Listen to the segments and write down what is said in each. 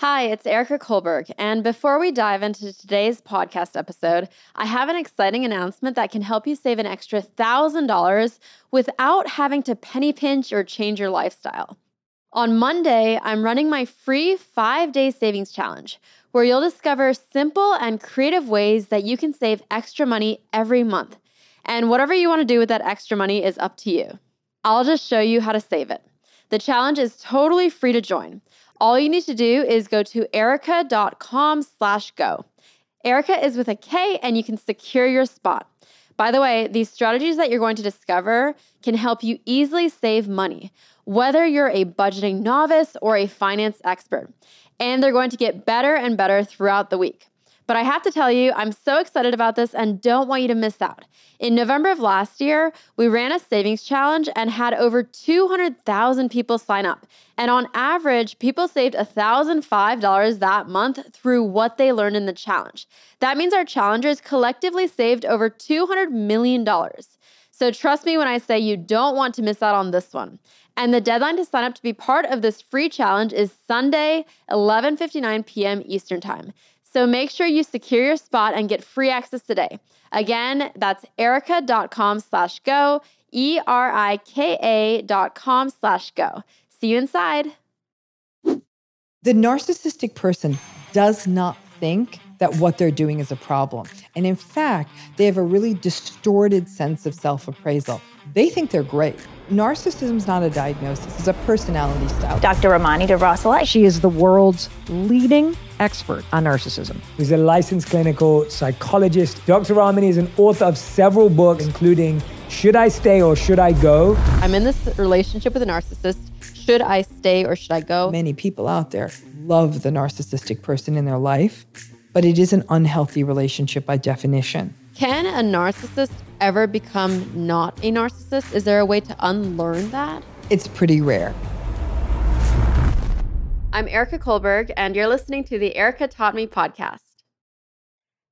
Hi, it's Erika Kullberg. And before we dive into today's podcast episode, I have an exciting announcement that can help you save an extra $1,000 without having to penny pinch or change your lifestyle. On Monday, I'm running my free five day savings challenge, where you'll discover simple and creative ways that you can save extra money every month. And whatever you want to do with that extra money is up to you. I'll just show you how to save it. The challenge is totally free to join. All you need to do is go to erika.com slash go. Erika is with a K and you can secure your spot. By the way, these strategies that you're going to discover can help you easily save money, whether you're a budgeting novice or a finance expert. And they're going to get better and better throughout the week. But I have to tell you, I'm so excited about this and don't want you to miss out. In November of last year, we ran a savings challenge and had over 200,000 people sign up. And on average, people saved $1,005 that month through what they learned in the challenge. That means our challengers collectively saved over $200 million. So trust me when I say you don't want to miss out on this one. And the deadline to sign up to be part of this free challenge is Sunday, 11:59 p.m. Eastern Time. So make sure you secure your spot and get free access today. Again, that's erika.com slash go, E-R-I-K-A dot com slash go. See you inside. The narcissistic person does not think that what they're doing is a problem. And in fact, they have a really distorted sense of self appraisal. They think they're great. Narcissism is not a diagnosis, it's a personality style. Dr. Ramani Durvasula. She is the world's leading expert on narcissism. He's a licensed clinical psychologist. Dr. Ramani is an author of several books, including Should I Stay or Should I Go? I'm in this relationship with a narcissist. Should I stay or should I go? Many people out there love the narcissistic person in their life, but it is an unhealthy relationship by definition. Can a narcissist ever become not a narcissist? Is there a way to unlearn that? It's pretty rare. I'm Erika Kullberg, and you're listening to the Erika Taught Me podcast.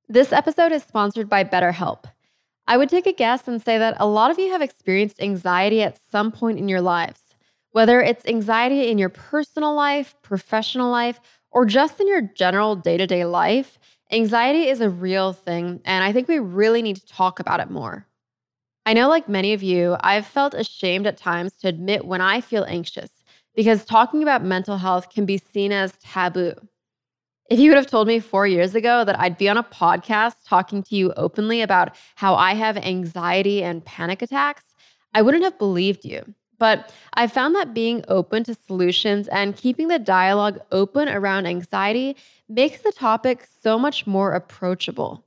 This episode is sponsored by BetterHelp. I would take a guess and say that a lot of you have experienced anxiety at some point in your lives, whether it's anxiety in your personal life, professional life, or just in your general day to day life. Anxiety is a real thing, and I think we really need to talk about it more. I know, like many of you, I've felt ashamed at times to admit when I feel anxious because talking about mental health can be seen as taboo. If you would have told me four years ago that I'd be on a podcast talking to you openly about how I have anxiety and panic attacks, I wouldn't have believed you. But I found that being open to solutions and keeping the dialogue open around anxiety makes the topic so much more approachable.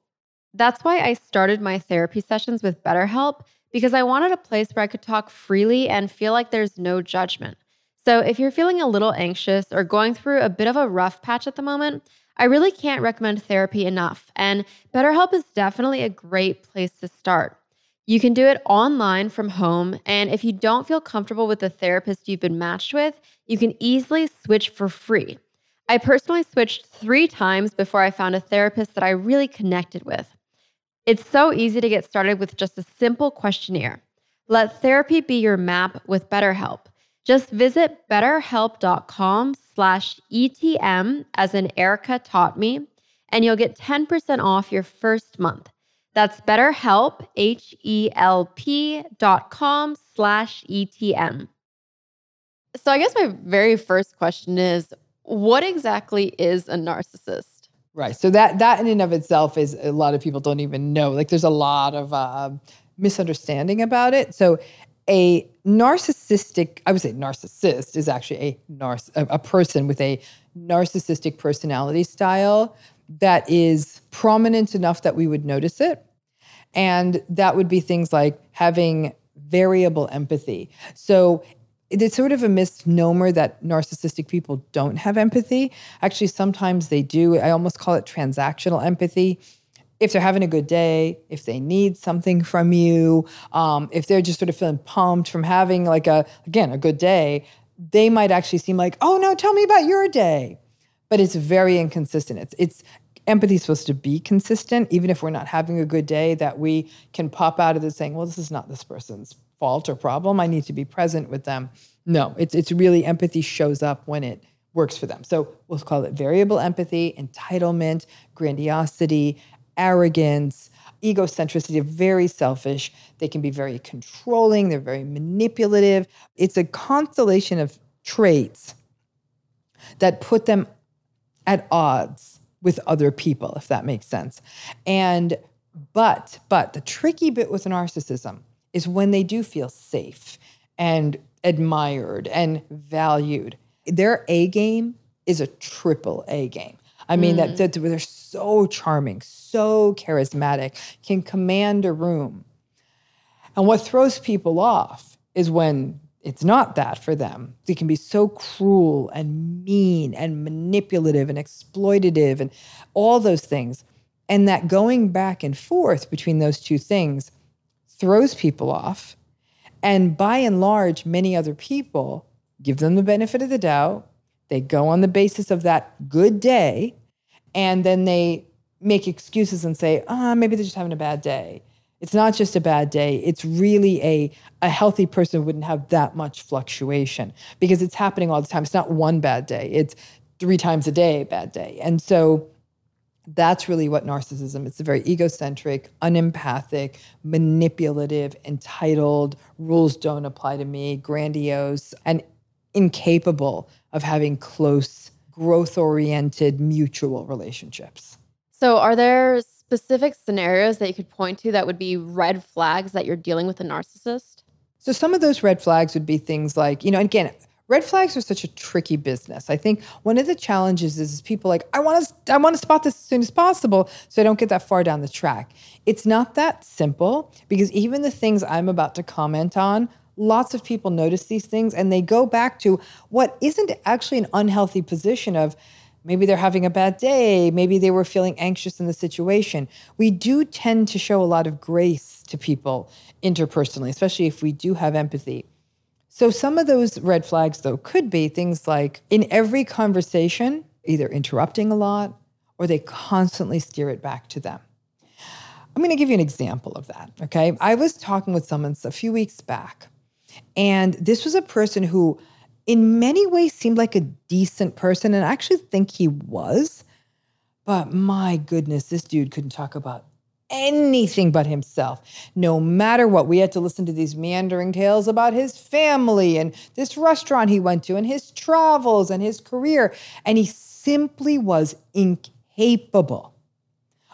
That's why I started my therapy sessions with BetterHelp because I wanted a place where I could talk freely and feel like there's no judgment. So, if you're feeling a little anxious or going through a bit of a rough patch at the moment, I really can't recommend therapy enough. And BetterHelp is definitely a great place to start. You can do it online from home. And if you don't feel comfortable with the therapist you've been matched with, you can easily switch for free. I personally switched three times before I found a therapist that I really connected with. It's so easy to get started with just a simple questionnaire. Let therapy be your map with BetterHelp. Just visit betterhelp.com slash ETM as in Erika taught me, and you'll get 10% off your first month. That's betterhelp, H-E-L-P dot com slash ETM. So I guess my very first question is, what exactly is a narcissist? Right. So that that in and of itself is a lot of people don't even know. Like there's a lot of uh, misunderstanding about it. So a narcissistic, I would say narcissist is actually a narciss a, a person with a narcissistic personality style that is prominent enough that we would notice it. And that would be things like having variable empathy. So it's sort of a misnomer that narcissistic people don't have empathy. Actually, sometimes they do. I almost call it transactional empathy. If they're having a good day, if they need something from you, um, if they're just sort of feeling pumped from having like a again a good day, they might actually seem like, oh no, tell me about your day. But it's very inconsistent. It's it's empathy is supposed to be consistent, even if we're not having a good day, that we can pop out of this saying, well, this is not this person's fault or problem. I need to be present with them. No, it's it's really empathy shows up when it works for them. So we'll call it variable empathy, entitlement, grandiosity, arrogance, egocentricity. Very selfish. They can be very controlling. They're very manipulative. It's a constellation of traits that put them at odds with other people, if that makes sense. And but but the tricky bit with narcissism is when they do feel safe and admired and valued. Their A game is a triple A game. I mean, mm. that, that they're so charming, so charismatic, can command a room. And what throws people off is when it's not that for them. They can be so cruel and mean and manipulative and exploitative and all those things. And that going back and forth between those two things throws people off. And by and large, many other people give them the benefit of the doubt. They go on the basis of that good day, and then they make excuses and say, ah, oh, maybe they're just having a bad day. It's not just a bad day. It's really a a healthy person wouldn't have that much fluctuation because it's happening all the time. It's not one bad day. It's three times a day bad day. And so that's really what narcissism it's a very egocentric unempathic manipulative entitled rules don't apply to me grandiose and incapable of having close growth oriented mutual relationships so are there specific scenarios that you could point to that would be red flags that you're dealing with a narcissist so some of those red flags would be things like you know again red flags are such a tricky business. I think one of the challenges is, is people like, I want to, I want to spot this as soon as possible so I don't get that far down the track. It's not that simple because even the things I'm about to comment on, lots of people notice these things and they go back to what isn't actually an unhealthy position of maybe they're having a bad day, maybe they were feeling anxious in the situation. We do tend to show a lot of grace to people interpersonally, especially if we do have empathy. So, some of those red flags, though, could be things like in every conversation, either interrupting a lot or they constantly steer it back to them. I'm going to give you an example of that. Okay. I was talking with someone a few weeks back, and this was a person who, in many ways, seemed like a decent person. And I actually think he was. But my goodness, this dude couldn't talk about anything but himself. No matter what, we had to listen to these meandering tales about his family and this restaurant he went to and his travels and his career. And he simply was incapable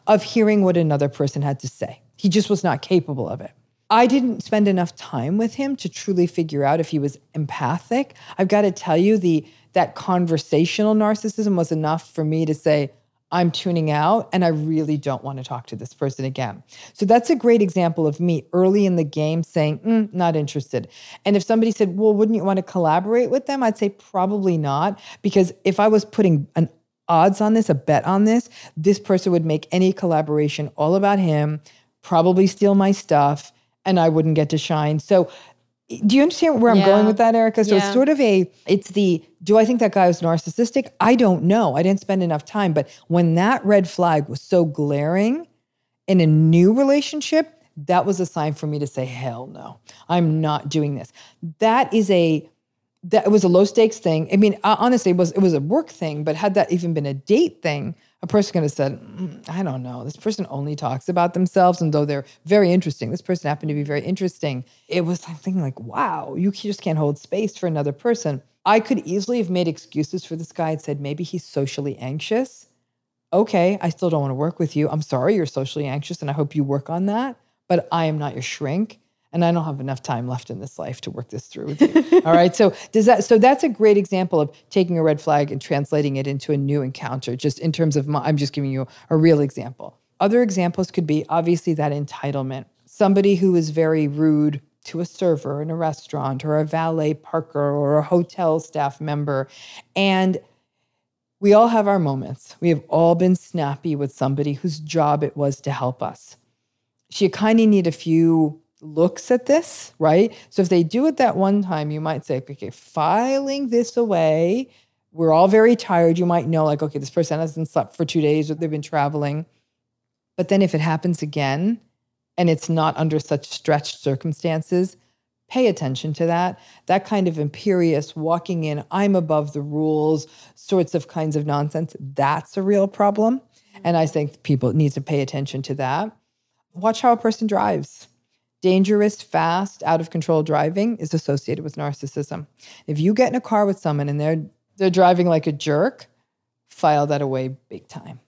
of hearing what another person had to say. He just was not capable of it. I didn't spend enough time with him to truly figure out if he was empathic. I've got to tell you the that conversational narcissism was enough for me to say, I'm tuning out and I really don't want to talk to this person again. So that's a great example of me early in the game saying, mm, not interested. And if somebody said, well, wouldn't you want to collaborate with them? I'd say probably not, because if I was putting an odds on this, a bet on this, this person would make any collaboration all about him, probably steal my stuff, and I wouldn't get to shine. So do you understand where I'm going with that, Erika? So yeah. it's sort of a, it's the, do I think that guy was narcissistic? I don't know. I didn't spend enough time. But when that red flag was so glaring in a new relationship, that was a sign for me to say, hell no, I'm not doing this. That is a, that it was a low stakes thing. I mean, uh, honestly, it was it was a work thing, but had that even been a date thing, a person could have said, mm, I don't know, this person only talks about themselves. And though they're very interesting, this person happened to be very interesting. It was something like, wow, you just can't hold space for another person. I could easily have made excuses for this guy and said, maybe he's socially anxious. Okay, I still don't want to work with you. I'm sorry you're socially anxious and I hope you work on that, but I am not your shrink and I don't have enough time left in this life to work this through with you. All right. So does that so that's a great example of taking a red flag and translating it into a new encounter, just in terms of my, I'm just giving you a real example. Other examples could be obviously that entitlement. Somebody who is very rude to a server in a restaurant or a valet parker or a hotel staff member. And we all have our moments. We have all been snappy with somebody whose job it was to help us. So you kind of need a few looks at this, right? So if they do it that one time, you might say, okay, filing this away. We're all very tired. You might know, like, okay, this person hasn't slept for two days or they've been traveling. But then if it happens again and it's not under such stretched circumstances, pay attention to that. That kind of imperious walking in, I'm above the rules, sorts of kinds of nonsense, that's a real problem. And I think people need to pay attention to that. Watch how a person drives. Dangerous, fast, out of control driving is associated with narcissism. If you get in a car with someone and they're they're driving like a jerk, file that away big time.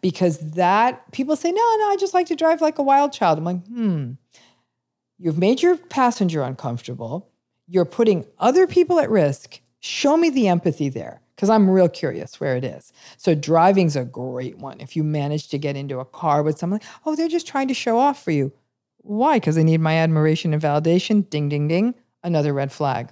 Because that people say, no, no, I just like to drive like a wild child. I'm like, hmm. You've made your passenger uncomfortable. You're putting other people at risk. Show me the empathy there because I'm real curious where it is. So driving's a great one. If you manage to get into a car with someone, oh, they're just trying to show off for you. Why? Because they need my admiration and validation. Ding, ding, ding. Another red flag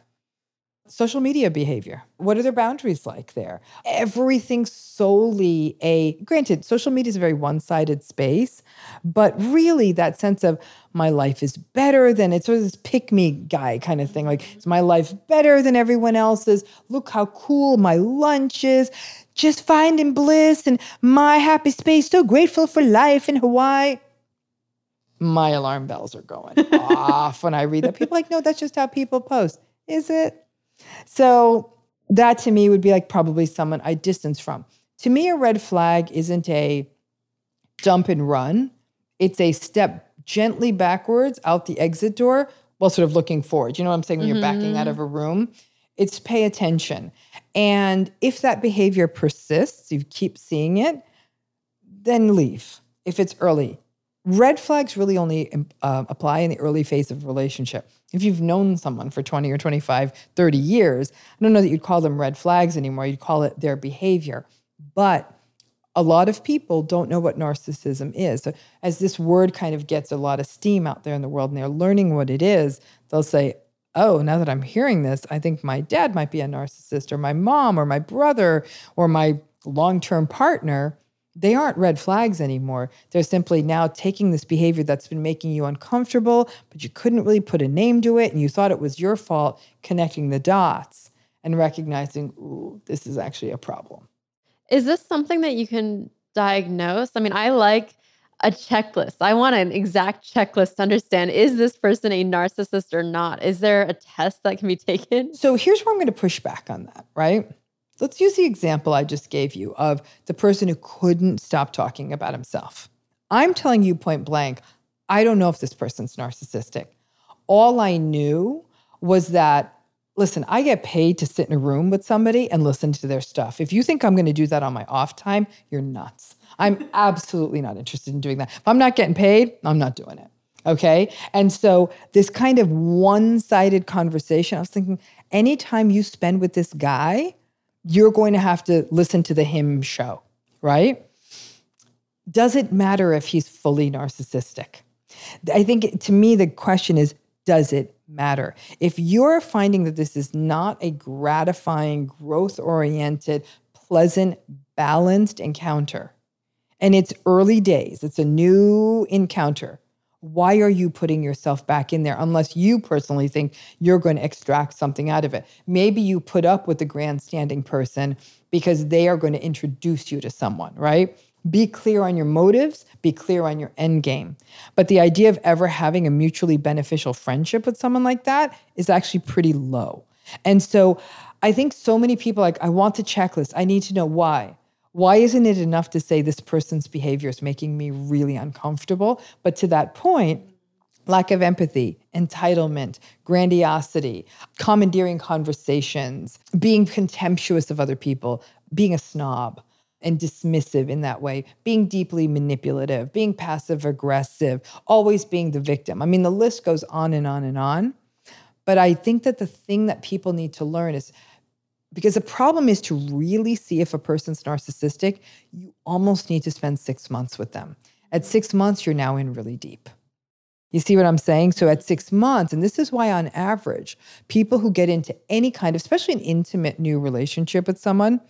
social media behavior. What are their boundaries like there? Everything solely a granted, social media is a very one-sided space, but really that sense of my life is better than it's sort of this pick me guy kind of thing. Like, mm-hmm. is my life better than everyone else's? Look how cool my lunch is. Just finding bliss and my happy space. So grateful for life in Hawaii my alarm bells are going off when I read that. People like, no, that's just how people post. Is it? So that to me would be like probably someone I distance from. To me, a red flag isn't a dump and run. It's a step gently backwards out the exit door while sort of looking forward. You know what I'm saying? When mm-hmm. you're backing out of a room, it's pay attention. And if that behavior persists, you keep seeing it, then leave if it's early. Red flags really only uh, apply in the early phase of a relationship. If you've known someone for 20 or 25, 30 years, I don't know that you'd call them red flags anymore. You'd call it their behavior. But a lot of people don't know what narcissism is. So as this word kind of gets a lot of steam out there in the world and they're learning what it is, they'll say, Oh, now that I'm hearing this, I think my dad might be a narcissist, or my mom, or my brother, or my long term partner they aren't red flags anymore. They're simply now taking this behavior that's been making you uncomfortable, but you couldn't really put a name to it and you thought it was your fault, connecting the dots and recognizing, ooh, this is actually a problem. Is this something that you can diagnose? I mean, I like a checklist. I want an exact checklist to understand is this person a narcissist or not? Is there a test that can be taken? So here's where I'm going to push back on that, right? Let's use the example I just gave you of the person who couldn't stop talking about himself. I'm telling you point blank, I don't know if this person's narcissistic. All I knew was that, listen, I get paid to sit in a room with somebody and listen to their stuff. If you think I'm going to do that on my off time, you're nuts. I'm absolutely not interested in doing that. If I'm not getting paid, I'm not doing it. Okay. And so, this kind of one sided conversation, I was thinking, anytime you spend with this guy, you're going to have to listen to the him show, right? Does it matter if he's fully narcissistic? I think to me, the question is does it matter? If you're finding that this is not a gratifying, growth oriented, pleasant, balanced encounter, and it's early days, it's a new encounter, why are you putting yourself back in there unless you personally think you're going to extract something out of it? Maybe you put up with the grandstanding person because they are going to introduce you to someone, right? Be clear on your motives, be clear on your end game. But the idea of ever having a mutually beneficial friendship with someone like that is actually pretty low. And so I think so many people like, I want the checklist. I need to know why. Why isn't it enough to say this person's behavior is making me really uncomfortable? But to that point, lack of empathy, entitlement, grandiosity, commandeering conversations, being contemptuous of other people, being a snob and dismissive in that way, being deeply manipulative, being passive aggressive, always being the victim. I mean, the list goes on and on and on. But I think that the thing that people need to learn is because the problem is to really see if a person's narcissistic, you almost need to spend six months with them. At six months, you're now in really deep. You see what I'm saying? So at six months, and this is why, on average, people who get into any kind of, especially an intimate new relationship with someone,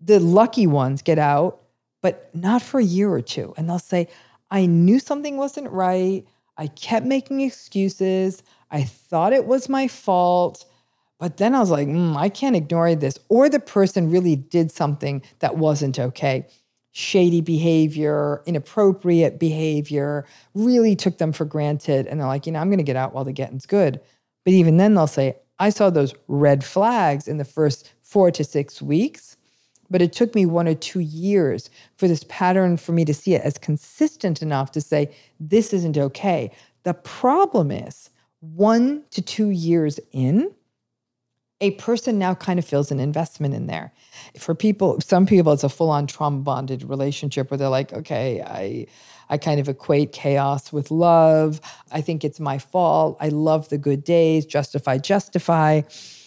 the lucky ones get out, but not for a year or two. And they'll say, I knew something wasn't right. I kept making excuses. I thought it was my fault. But then I was like, mm, I can't ignore this. Or the person really did something that wasn't okay. Shady behavior, inappropriate behavior, really took them for granted. And they're like, you know, I'm going to get out while the getting's good. But even then, they'll say, I saw those red flags in the first four to six weeks, but it took me one or two years for this pattern for me to see it as consistent enough to say, this isn't okay. The problem is, one to two years in, a person now kind of feels an investment in there. For people, some people, it's a full on trauma bonded relationship where they're like, okay, I. I kind of equate chaos with love. I think it's my fault. I love the good days, justify, justify.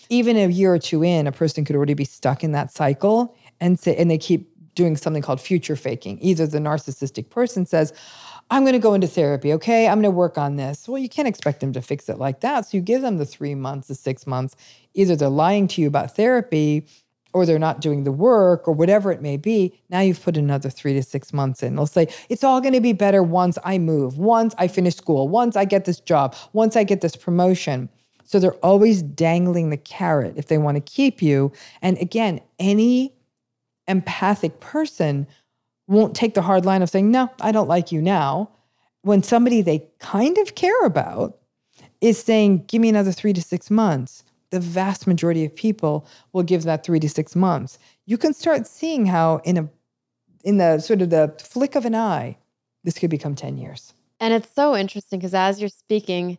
Even a year or two in, a person could already be stuck in that cycle and say, and they keep doing something called future faking. Either the narcissistic person says, I'm going to go into therapy. Okay. I'm going to work on this. Well, you can't expect them to fix it like that. So you give them the three months, the six months. Either they're lying to you about therapy or they're not doing the work or whatever it may be. Now you've put another three to six months in. They'll say, it's all going to be better once I move, once I finish school, once I get this job, once I get this promotion. So they're always dangling the carrot if they want to keep you. And again, any empathic person won't take the hard line of saying, no, I don't like you now. When somebody they kind of care about is saying, give me another three to six months, the vast majority of people will give that three to six months. You can start seeing how in a in the sort of the flick of an eye, this could become 10 years. And it's so interesting because as you're speaking,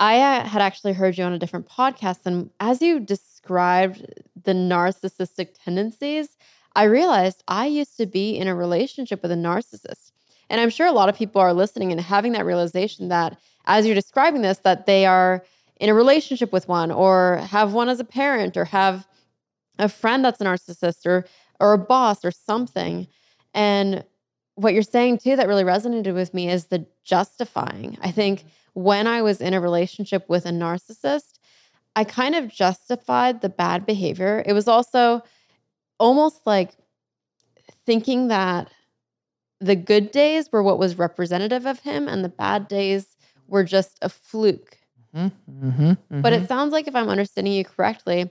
I uh, had actually heard you on a different podcast. And as you described the narcissistic tendencies, I realized I used to be in a relationship with a narcissist. And I'm sure a lot of people are listening and having that realization that as you're describing this, that they are in a relationship with one or have one as a parent or have a friend that's a narcissist or or a boss or something. And what you're saying too that really resonated with me is the justifying. I think mm-hmm. when I was in a relationship with a narcissist, I kind of justified the bad behavior. It was also almost like thinking that the good days were what was representative of him and the bad days were just a fluke. Mm-hmm, mm-hmm, But it mm-hmm. sounds like, if I'm understanding you correctly,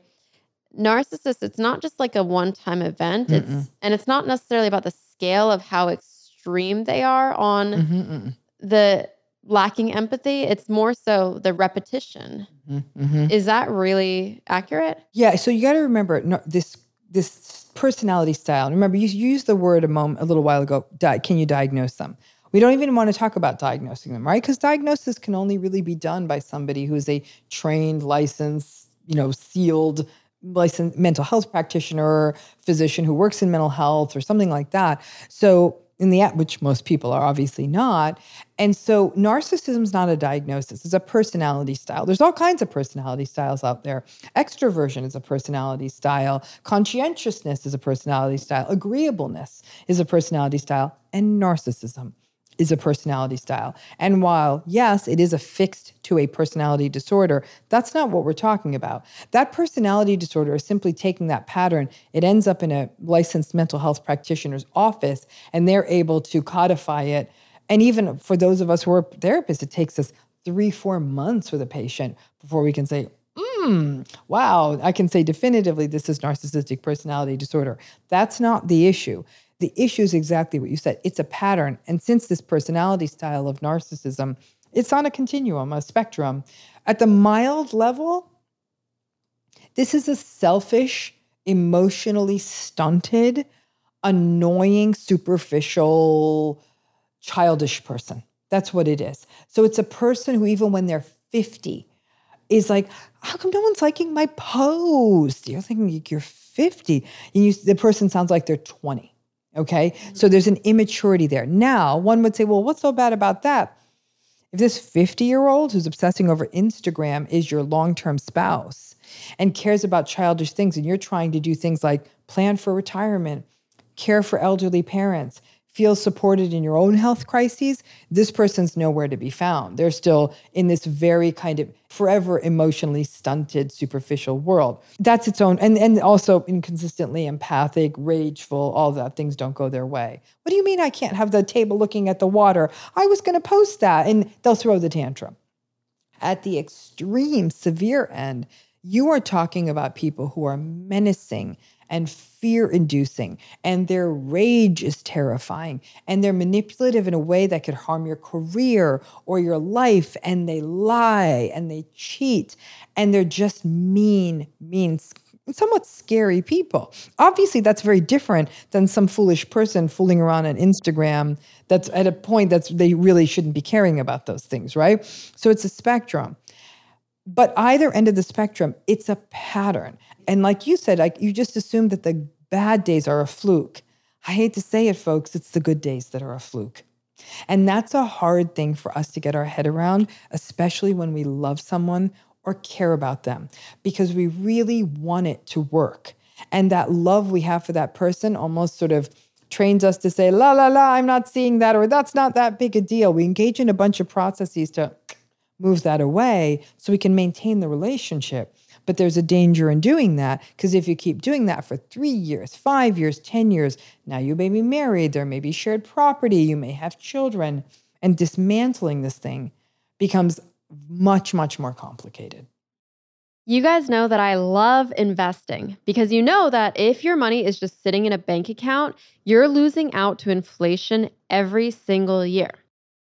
narcissist, it's not just like a one time event. It's Mm-mm. and it's not necessarily about the scale of how extreme they are on mm-hmm, the lacking empathy. It's more so the repetition. Mm-hmm. Is that really accurate? Yeah. So you got to remember no, this this personality style. Remember, you used the word a moment a little while ago. Di- can you diagnose them? We don't even want to talk about diagnosing them, right? Because diagnosis can only really be done by somebody who's a trained, licensed, you know, sealed licensed mental health practitioner, physician who works in mental health or something like that. So in the which most people are obviously not. And so narcissism is not a diagnosis, it's a personality style. There's all kinds of personality styles out there. Extroversion is a personality style, conscientiousness is a personality style, agreeableness is a personality style, and narcissism is a personality style. And while, yes, it is affixed to a personality disorder, that's not what we're talking about. That personality disorder is simply taking that pattern, it ends up in a licensed mental health practitioner's office, and they're able to codify it. And even for those of us who are therapists, it takes us three, four months with a patient before we can say, mm, wow, I can say definitively this is narcissistic personality disorder. That's not the issue. The issue is exactly what you said. It's a pattern. And since this personality style of narcissism, it's on a continuum, a spectrum. At the mild level, this is a selfish, emotionally stunted, annoying, superficial, childish person. That's what it is. So it's a person who, even when they're 50, is like, how come no one's liking my post? You're thinking you're 50. And you, the person sounds like they're 20. Okay. Mm-hmm. So there's an immaturity there. Now, one would say, well, what's so bad about that? If this 50 year old who's obsessing over Instagram is your long term spouse and cares about childish things, and you're trying to do things like plan for retirement, care for elderly parents, feel supported in your own health crises, this person's nowhere to be found. They're still in this very kind of forever emotionally stunted, superficial world. That's its own, and, and also inconsistently empathic, rageful, all that things don't go their way. What do you mean I can't have the table looking at the water? I was going to post that, and they'll throw the tantrum. At the extreme, severe end, you are talking about people who are menacing and fear inducing, and their rage is terrifying, and they're manipulative in a way that could harm your career or your life, and they lie and they cheat, and they're just mean, mean, somewhat scary people. Obviously, that's very different than some foolish person fooling around on Instagram that's at a point that's they really shouldn't be caring about those things, right? So it's a spectrum. But either end of the spectrum, it's a pattern. And like you said, like you just assume that the bad days are a fluke. I hate to say it, folks, it's the good days that are a fluke. And that's a hard thing for us to get our head around, especially when we love someone or care about them, because we really want it to work. And that love we have for that person almost sort of trains us to say, la, la, la, I'm not seeing that, or that's not that big a deal. We engage in a bunch of processes to move that away so we can maintain the relationship. But there's a danger in doing that because if you keep doing that for three years, five years, 10 years, now you may be married, there may be shared property, you may have children, and dismantling this thing becomes much, much more complicated. You guys know that I love investing because you know that if your money is just sitting in a bank account, you're losing out to inflation every single year.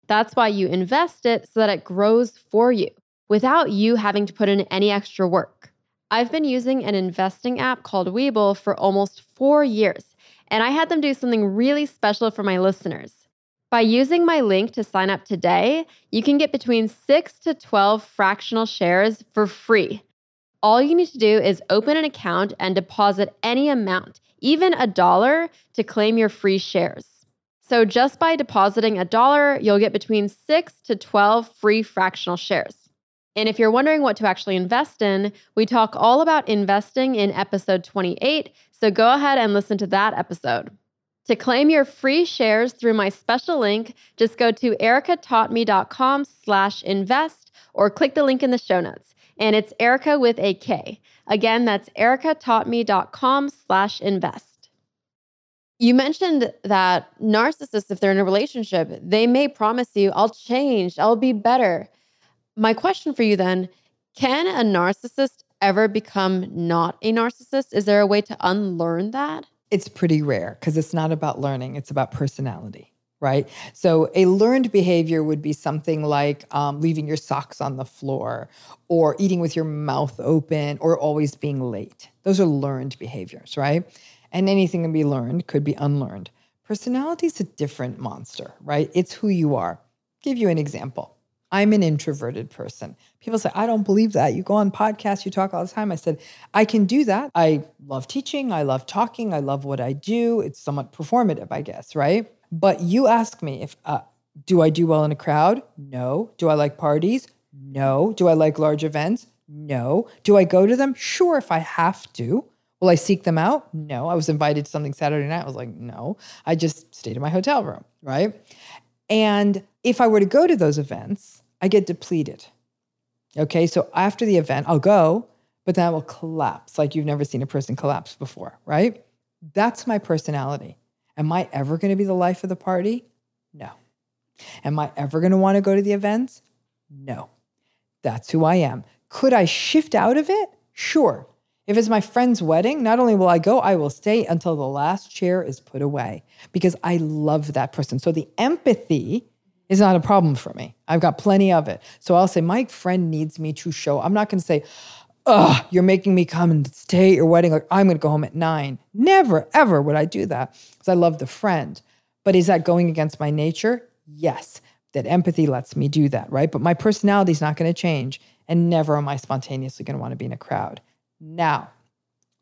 That's why you invest it so that it grows for you without you having to put in any extra work. I've been using an investing app called Webull for almost four years, and I had them do something really special for my listeners. By using my link to sign up today, you can get between 6 to 12 fractional shares for free all you need to do is open an account and deposit any amount, even a dollar, to claim your free shares. So just by depositing a dollar, you'll get between 6 to 12 free fractional shares. And if you're wondering what to actually invest in, we talk all about investing in episode 28, so go ahead and listen to that episode. To claim your free shares through my special link, just go to erikataughtme.com slash invest or click the link in the show notes and it's Erika with a K. Again, that's erikataughtme.com slash invest. You mentioned that narcissists, if they're in a relationship, they may promise you, I'll change, I'll be better. My question for you then can a narcissist ever become not a narcissist? Is there a way to unlearn that? It's pretty rare because it's not about learning, it's about personality right? So a learned behavior would be something like um, leaving your socks on the floor or eating with your mouth open or always being late. Those are learned behaviors, right? And anything can be learned, could be unlearned. Personality is a different monster, right? It's who you are. give you an example. I'm an introverted person. People say, I don't believe that. You go on podcasts, you talk all the time. I said, I can do that. I love teaching. I love talking. I love what I do. It's somewhat performative, I guess, right? But you ask me if uh, do I do well in a crowd? No. Do I like parties? No. Do I like large events? No. Do I go to them? Sure, if I have to. Will I seek them out? No. I was invited to something Saturday night. I was like, no. I just stayed in my hotel room, right? And if I were to go to those events, I get depleted. Okay, so after the event, I'll go, but then I will collapse like you've never seen a person collapse before, right? That's my personality. Am I ever going to be the life of the party? No. Am I ever going to want to go to the events? No. That's who I am. Could I shift out of it? Sure. If it's my friend's wedding, not only will I go, I will stay until the last chair is put away because I love that person. So the empathy is not a problem for me. I've got plenty of it. So I'll say, my friend needs me to show. I'm not going to say, oh, you're making me come and stay at your wedding. Like, I'm going to go home at nine. Never, ever would I do that because I love the friend. But is that going against my nature? Yes. That empathy lets me do that, right? But my personality is not going to change. And never am I spontaneously going to want to be in a crowd. Now,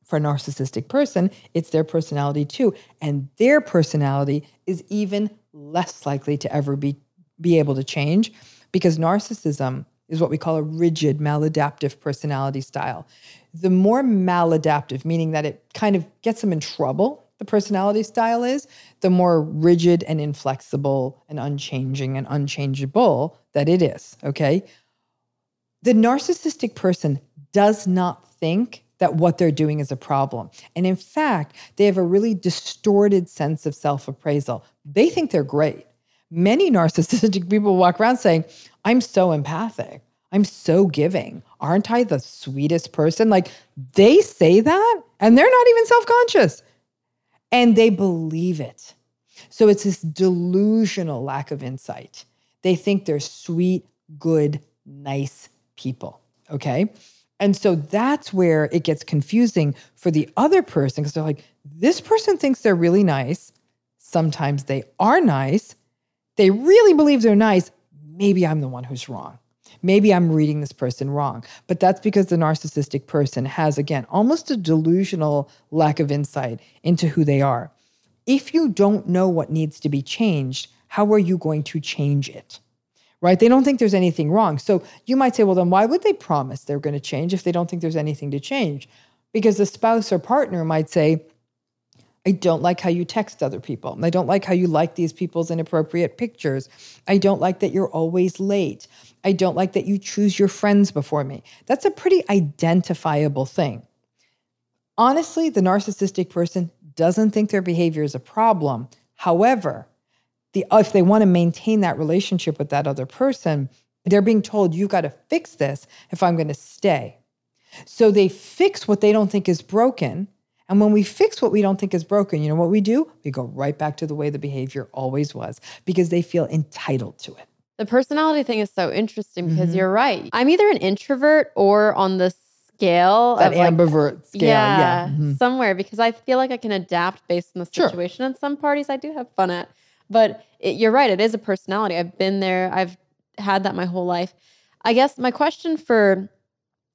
for a narcissistic person, it's their personality too. And their personality is even less likely to ever be, be able to change because narcissism is what we call a rigid maladaptive personality style. The more maladaptive, meaning that it kind of gets them in trouble, the personality style is, the more rigid and inflexible and unchanging and unchangeable that it is. Okay. The narcissistic person does not think that what they're doing is a problem. And in fact, they have a really distorted sense of self appraisal. They think they're great. Many narcissistic people walk around saying, I'm so empathic. I'm so giving. Aren't I the sweetest person? Like they say that and they're not even self conscious and they believe it. So it's this delusional lack of insight. They think they're sweet, good, nice people. Okay. And so that's where it gets confusing for the other person because they're like, this person thinks they're really nice. Sometimes they are nice. They really believe they're nice. Maybe I'm the one who's wrong. Maybe I'm reading this person wrong. But that's because the narcissistic person has, again, almost a delusional lack of insight into who they are. If you don't know what needs to be changed, how are you going to change it? right? They don't think there's anything wrong. So you might say, well, then why would they promise they're going to change if they don't think there's anything to change? Because the spouse or partner might say, I don't like how you text other people. I don't like how you like these people's inappropriate pictures. I don't like that you're always late. I don't like that you choose your friends before me. That's a pretty identifiable thing. Honestly, the narcissistic person doesn't think their behavior is a problem. However, the if they want to maintain that relationship with that other person, they're being told you've got to fix this if I'm going to stay. So they fix what they don't think is broken. And when we fix what we don't think is broken, you know what we do? We go right back to the way the behavior always was because they feel entitled to it. The personality thing is so interesting because mm-hmm. you're right. I'm either an introvert or on the scale that ambivert scale. Yeah, yeah. Mm-hmm. somewhere because I feel like I can adapt based on the situation. Sure. And some parties I do have fun at. But it, you're right, it is a personality. I've been there, I've had that my whole life. I guess my question for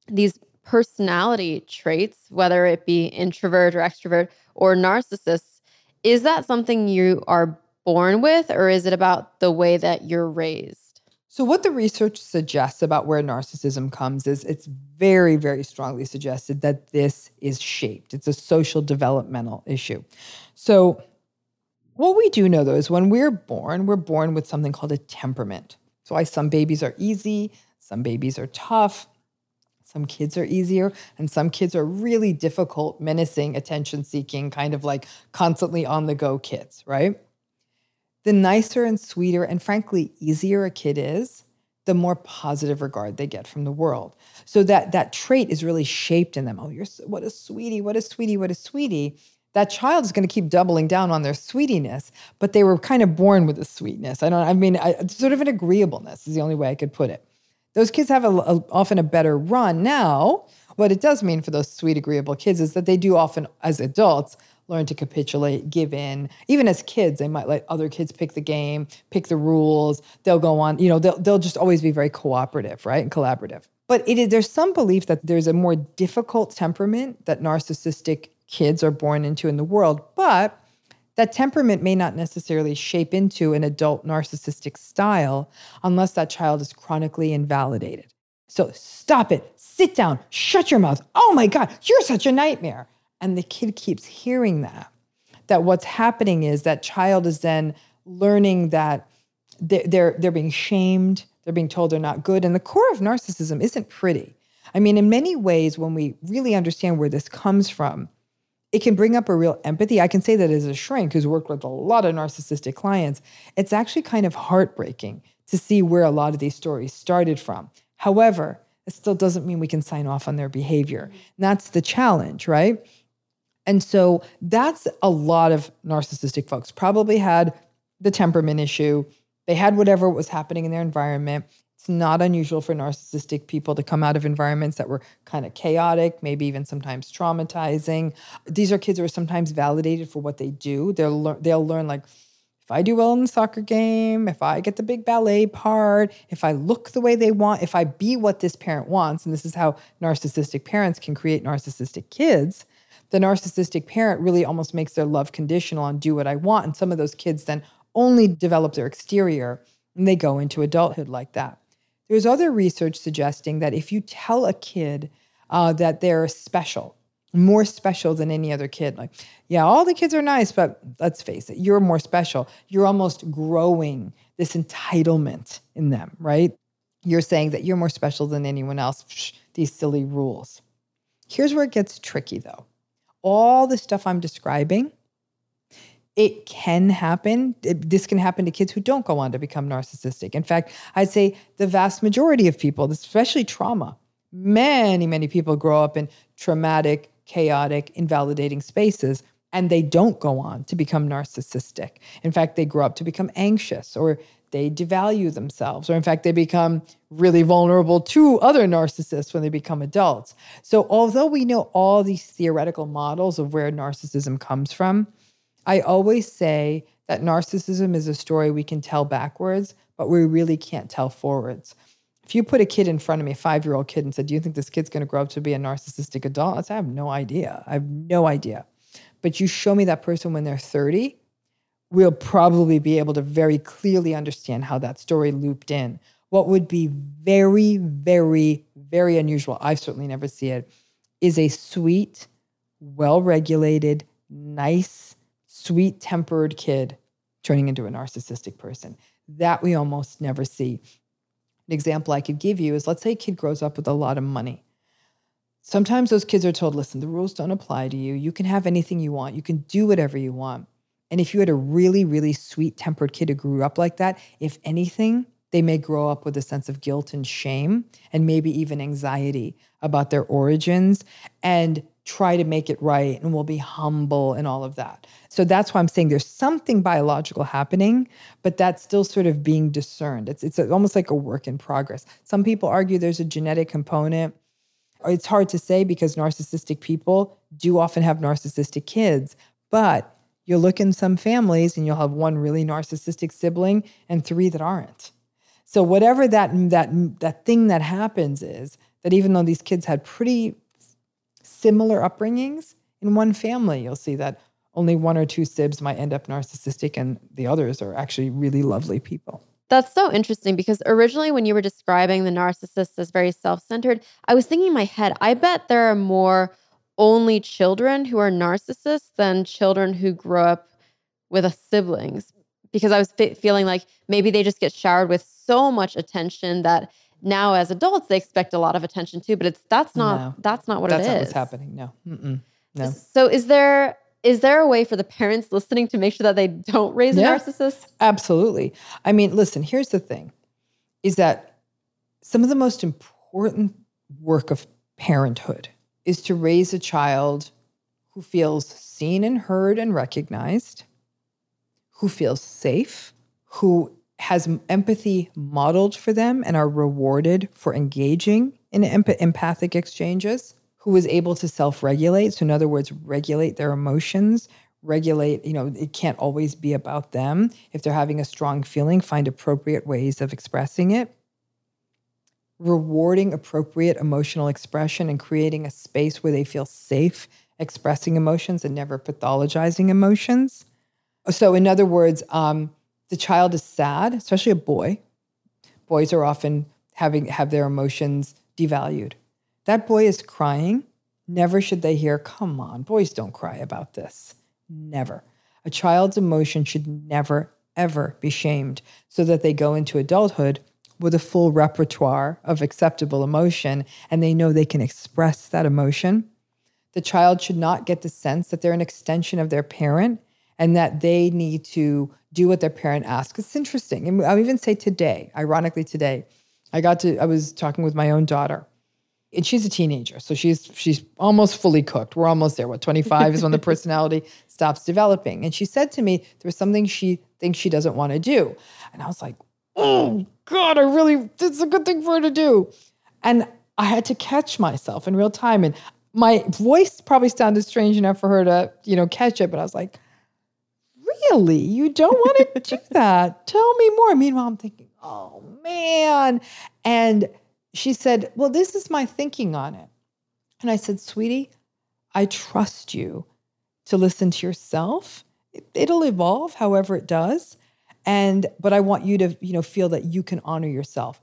these personality traits, whether it be introvert or extrovert or narcissist, is that something you are born with or is it about the way that you're raised? So, what the research suggests about where narcissism comes is it's very, very strongly suggested that this is shaped. It's a social developmental issue. So, what we do know though is when we're born, we're born with something called a temperament. So why some babies are easy, some babies are tough, some kids are easier, and some kids are really difficult, menacing, attention seeking, kind of like constantly on the go kids, right? The nicer and sweeter and frankly easier a kid is, the more positive regard they get from the world. So that that trait is really shaped in them. Oh, you're what a sweetie, what a sweetie, what a sweetie that child is going to keep doubling down on their sweetiness, but they were kind of born with a sweetness. I don't, I mean, I, sort of an agreeableness is the only way I could put it. Those kids have a, a, often a better run now. What it does mean for those sweet, agreeable kids is that they do often, as adults, learn to capitulate, give in. Even as kids, they might let other kids pick the game, pick the rules. They'll go on, you know, they'll, they'll just always be very cooperative, right? And collaborative. But it is, there's some belief that there's a more difficult temperament that narcissistic kids are born into in the world, but that temperament may not necessarily shape into an adult narcissistic style unless that child is chronically invalidated. So stop it, sit down, shut your mouth. Oh my God, you're such a nightmare. And the kid keeps hearing that. That what's happening is that child is then learning that they're, they're being shamed, they're being told they're not good. And the core of narcissism isn't pretty. I mean, in many ways, when we really understand where this comes from, it can bring up a real empathy. I can say that as a shrink who's worked with a lot of narcissistic clients, it's actually kind of heartbreaking to see where a lot of these stories started from. However, it still doesn't mean we can sign off on their behavior. Mm-hmm. And that's the challenge, right? And so that's a lot of narcissistic folks probably had the temperament issue. They had whatever was happening in their environment. It's not unusual for narcissistic people to come out of environments that were kind of chaotic, maybe even sometimes traumatizing. These are kids who are sometimes validated for what they do. They'll learn, they'll learn like, if I do well in the soccer game, if I get the big ballet part, if I look the way they want, if I be what this parent wants, and this is how narcissistic parents can create narcissistic kids, the narcissistic parent really almost makes their love conditional on do what I want. And some of those kids then only develop their exterior and they go into adulthood like that. There's other research suggesting that if you tell a kid uh, that they're special, more special than any other kid, like, yeah, all the kids are nice, but let's face it, you're more special. You're almost growing this entitlement in them, right? You're saying that you're more special than anyone else. Psh, these silly rules. Here's where it gets tricky though. All the stuff I'm describing, it can happen. It- this can happen to kids who don't go on to become narcissistic. In fact, I'd say the vast majority of people, especially trauma, many, many people grow up in traumatic, chaotic, invalidating spaces and they don't go on to become narcissistic. In fact, they grow up to become anxious or they devalue themselves, or in fact, they become really vulnerable to other narcissists when they become adults. So, although we know all these theoretical models of where narcissism comes from, I always say that narcissism is a story we can tell backwards, but we really can't tell forwards. If you put a kid in front of me, a five year old kid, and said, Do you think this kid's going to grow up to be a narcissistic adult? I'd say, I have no idea. I have no idea. But you show me that person when they're 30, we'll probably be able to very clearly understand how that story looped in. What would be very, very, very unusual, I've certainly never seen it, is a sweet, well regulated, nice, sweet tempered kid turning into a narcissistic person. That we almost never see. An example I could give you is let's say a kid grows up with a lot of money. Sometimes those kids are told, listen, the rules don't apply to you. You can have anything you want, you can do whatever you want. And if you had a really, really sweet tempered kid who grew up like that, if anything, they may grow up with a sense of guilt and shame and maybe even anxiety about their origins and try to make it right and we'll be humble and all of that. So that's why I'm saying there's something biological happening, but that's still sort of being discerned. It's it's almost like a work in progress. Some people argue there's a genetic component. It's hard to say because narcissistic people do often have narcissistic kids, but you'll look in some families and you'll have one really narcissistic sibling and three that aren't. So whatever that that that thing that happens is that even though these kids had pretty similar upbringings in one family, you'll see that only one or two sibs might end up narcissistic and the others are actually really lovely people. That's so interesting because originally, when you were describing the narcissist as very self centered, I was thinking in my head, I bet there are more only children who are narcissists than children who grow up with a siblings. Because I was fe- feeling like maybe they just get showered with so much attention that now as adults they expect a lot of attention too. But it's that's not No. that's not what it is. That's it is. not what's happening. No. Mm-mm. No. So is there is there a way for the parents listening to make sure that they don't raise Yeah. a narcissist? Absolutely. I mean, listen, here's the thing is that some of the most important work of parenthood is to raise a child who feels seen and heard and recognized, who feels safe, who has empathy modeled for them and are rewarded for engaging in emp- empathic exchanges, who is able to self regulate. So, in other words, regulate their emotions, regulate, you know, it can't always be about them. If they're having a strong feeling, find appropriate ways of expressing it. Rewarding appropriate emotional expression and creating a space where they feel safe expressing emotions and never pathologizing emotions. So, in other words, um, the child is sad, especially a boy. Boys are often having have their emotions devalued. That boy is crying. Never should they hear, "Come on, boys don't cry about this." Never. A child's emotion should never ever be shamed, so that they go into adulthood with a full repertoire of acceptable emotion and they know they can express that emotion. The child should not get the sense that they're an extension of their parent and that they need to do what their parent asks. It's interesting. And I'll even say today, ironically today, I got to I was talking with my own daughter. And she's a teenager, so she's she's almost fully cooked. We're almost there. What 25 is when the personality stops developing. And she said to me there's something she thinks she doesn't want to do. And I was like, "Oh god, I really it's a good thing for her to do." And I had to catch myself in real time and my voice probably sounded strange enough for her to, you know, catch it, but I was like, really? You don't want to do that? Tell me more. Meanwhile, I'm thinking, oh man. And she said, well, this is my thinking on it. And I said, sweetie, I trust you to listen to yourself. It, it'll evolve however it does. And, but I want you to, you know, feel that you can honor yourself.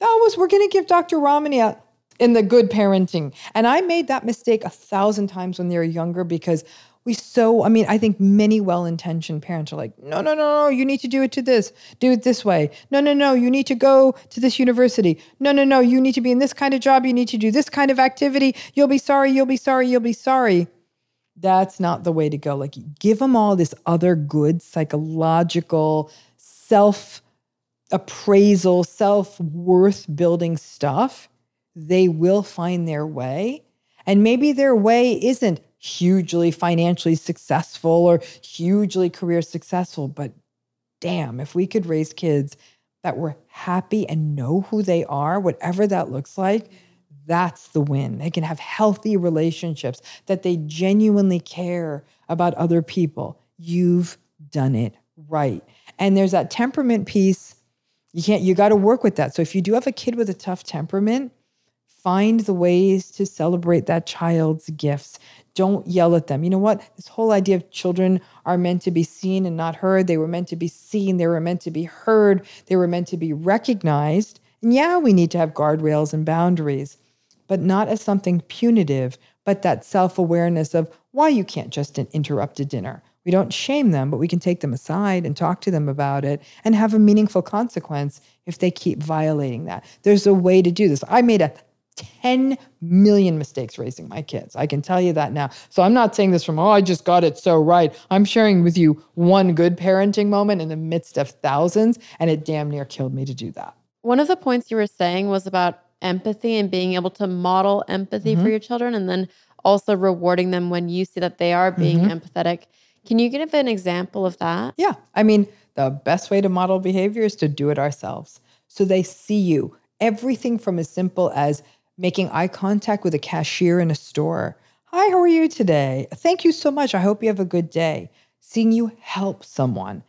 That was, we're going to give Dr. Ramani a, in the good parenting. And I made that mistake a thousand times when they were younger because we so, I mean, I think many well intentioned parents are like, no, no, no, no, you need to do it to this, do it this way. No, no, no, you need to go to this university. No, no, no, you need to be in this kind of job. You need to do this kind of activity. You'll be sorry, you'll be sorry, you'll be sorry. That's not the way to go. Like, give them all this other good psychological self appraisal, self worth building stuff. They will find their way. And maybe their way isn't hugely financially successful or hugely career successful, but damn, if we could raise kids that were happy and know who they are, whatever that looks like, that's the win. They can have healthy relationships, that they genuinely care about other people. You've done it right. And there's that temperament piece. You can't, you got to work with that. So if you do have a kid with a tough temperament, find the ways to celebrate that child's gifts. Don't yell at them. You know what? This whole idea of children are meant to be seen and not heard. They were meant to be seen. They were meant to be heard. They were meant to be recognized. And yeah, we need to have guardrails and boundaries but not as something punitive, but that self awareness of why you can't just interrupt a dinner. We don't shame them, but we can take them aside and talk to them about it and have a meaningful consequence if they keep violating that. There's a way to do this. I made a 10 million mistakes raising my kids. I can tell you that now. So I'm not saying this from, oh, I just got it so right. I'm sharing with you one good parenting moment in the midst of thousands, and it damn near killed me to do that. One of the points you were saying was about empathy and being able to model empathy mm-hmm. for your children and then also rewarding them when you see that they are being mm-hmm. empathetic. Can you give an example of that? Yeah. I mean, the best way to model behavior is to do it ourselves. So they see you. Everything from as simple as making eye contact with a cashier in a store. Hi, how are you today? Thank you so much. I hope you have a good day. Seeing you help someone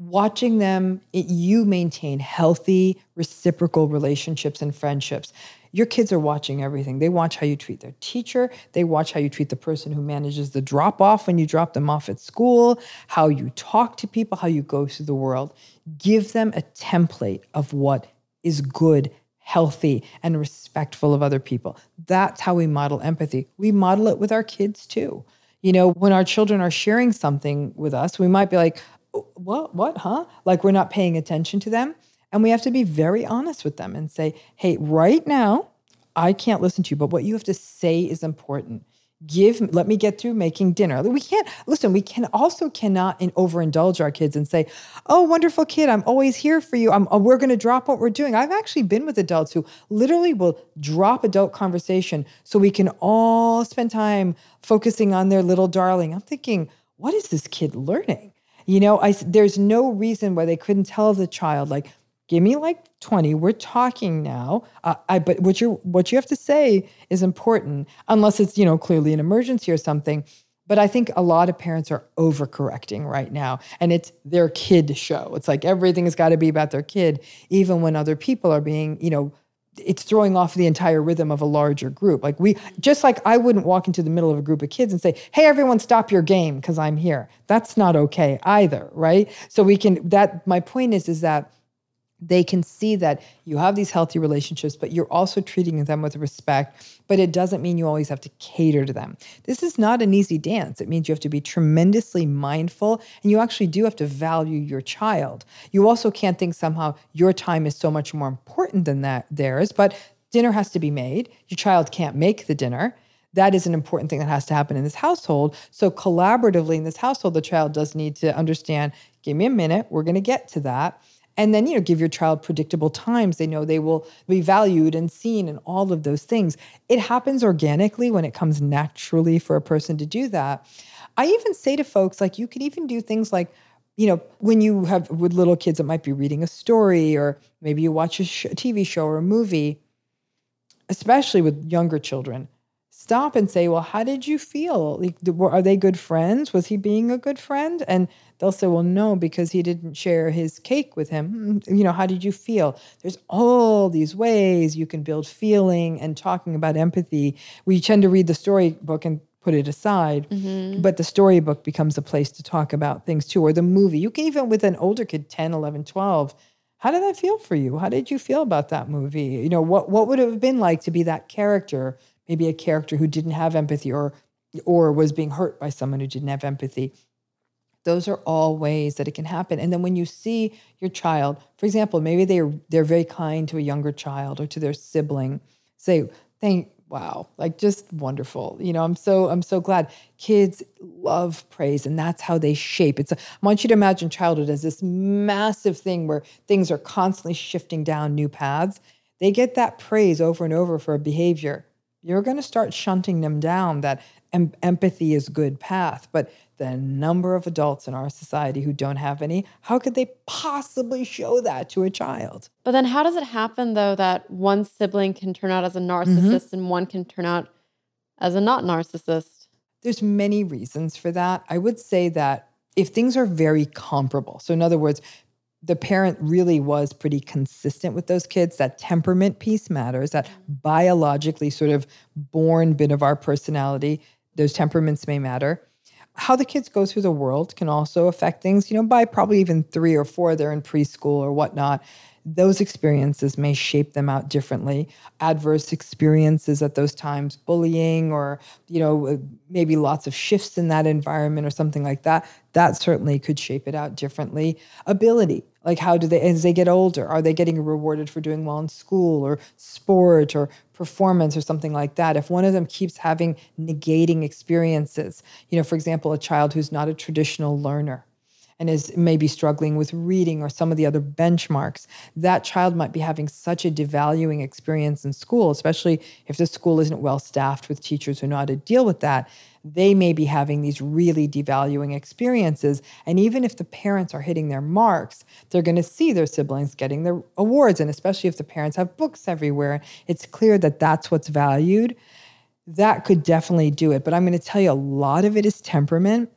watching them, it, you maintain healthy, reciprocal relationships and friendships. Your kids are watching everything. They watch how you treat their teacher. They watch how you treat the person who manages the drop off when you drop them off at school, how you talk to people, how you go through the world. Give them a template of what is good, healthy, and respectful of other people. That's how we model empathy. We model it with our kids too. You know, when our children are sharing something with us, we might be like, oh, what, what, huh? Like we're not paying attention to them. And we have to be very honest with them and say, hey, right now, I can't listen to you, but what you have to say is important. Give, let me get through making dinner. We can't, listen, we can also cannot in, overindulge our kids and say, oh, wonderful kid, I'm always here for you. I'm, uh, we're going to drop what we're doing. I've actually been with adults who literally will drop adult conversation so we can all spend time focusing on their little darling. I'm thinking, what is this kid learning? You know, I there's no reason why they couldn't tell the child like, give me like 20 we're talking now uh, I, but what you what you have to say is important unless it's you know clearly an emergency or something but i think a lot of parents are overcorrecting right now and it's their kid show it's like everything has got to be about their kid even when other people are being you know it's throwing off the entire rhythm of a larger group. Like we just like I wouldn't walk into the middle of a group of kids and say, "Hey everyone stop your game because I'm here." That's not okay either, right? So we can that my point is is that they can see that you have these healthy relationships, but you're also treating them with respect. But it doesn't mean you always have to cater to them. This is not an easy dance. It means you have to be tremendously mindful and you actually do have to value your child. You also can't think somehow your time is so much more important than that theirs, but dinner has to be made. Your child can't make the dinner. That is an important thing that has to happen in this household. So, collaboratively in this household, the child does need to understand give me a minute, we're going to get to that and then you know give your child predictable times. They know they will be valued and seen and all of those things. It happens organically when it comes naturally for a person to do that. I even say to folks like you can even do things like you know when you have with little kids it might be reading a story or maybe you watch a, sh- a tv show or a movie especially with younger children stop and say well how did you feel like, are they good friends was he being a good friend and they'll say, well, no, because he didn't share his cake with him. Mm, you know, how did you feel? There's all these ways you can build feeling and talking about empathy. We tend to read the storybook and put it aside, mm-hmm. but the storybook becomes a place to talk about things too, or the movie. You can even with an older kid, 10, 11, 12, how did that feel for you? How did you feel about that movie? You know, what what would it have been like to be that character? Maybe a character who didn't have empathy or or was being hurt by someone who didn't have empathy. Those are all ways that it can happen. And then when you see your child, for example, maybe they're they're very kind to a younger child or to their sibling, say, thank wow like just wonderful. You know i'm so i'm so glad. Kids love praise and that's how they shape. It's a, i want you to imagine childhood as this massive thing where things are constantly shifting down new paths. They get that praise over and over for a behavior you're going to start shunting them down that em- empathy is good path but the number of adults in our society who don't have any how could they possibly show that to a child? But then how does it happen though that one sibling can turn out as a narcissist mm-hmm. and one can turn out as a not narcissist? there's many reasons for that. I would say that if things are very comparable so in other words the parent really was pretty consistent with those kids. That temperament piece matters that biologically sort of born bit of our personality those temperaments may matter. How the kids go through the world can also affect things you know by probably even three or four they're in preschool or whatnot. Those experiences may shape them out differently. Adverse experiences at those times bullying or you know uh, maybe lots of shifts in that environment or something like that that certainly could shape it out differently. Ability like how do they as they get older are they getting rewarded for doing well in school or sport or performance or something like that if one of them keeps having negating experiences you know for example a child who's not a traditional learner and is maybe struggling with reading or some of the other benchmarks, that child might be having such a devaluing experience in school, especially if the school isn't well staffed with teachers who know how to deal with that. They may be having these really devaluing experiences. And even if the parents are hitting their marks, they're going to see their siblings getting their awards. And especially if the parents have books everywhere, it's clear that that's what's valued. That could definitely do it. But I'm going to tell you, a lot of it is temperament.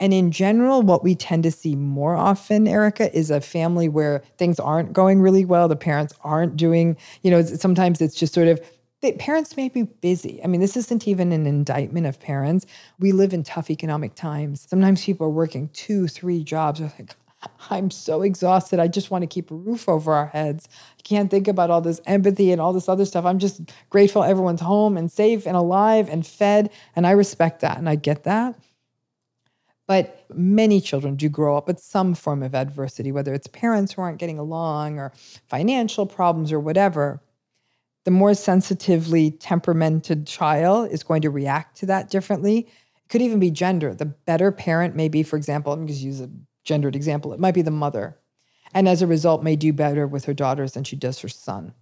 And in general, what we tend to see more often, Erika, is a family where things aren't going really well. The parents aren't doing, you know, sometimes it's just sort of, the parents may be busy. I mean, this isn't even an indictment of parents. We live in tough economic times. Sometimes people are working two, three jobs. They're like, I'm so exhausted. I just want to keep a roof over our heads. I can't think about all this empathy and all this other stuff. I'm just grateful everyone's home and safe and alive and fed. And I respect that and I get that. But many children do grow up with some form of adversity, whether it's parents who aren't getting along or financial problems or whatever. The more sensitively temperamented child is going to react to that differently. It could even be gender. The better parent may be, for example, just use a gendered example. It might be the mother. And as a result, may do better with her daughters than she does her son.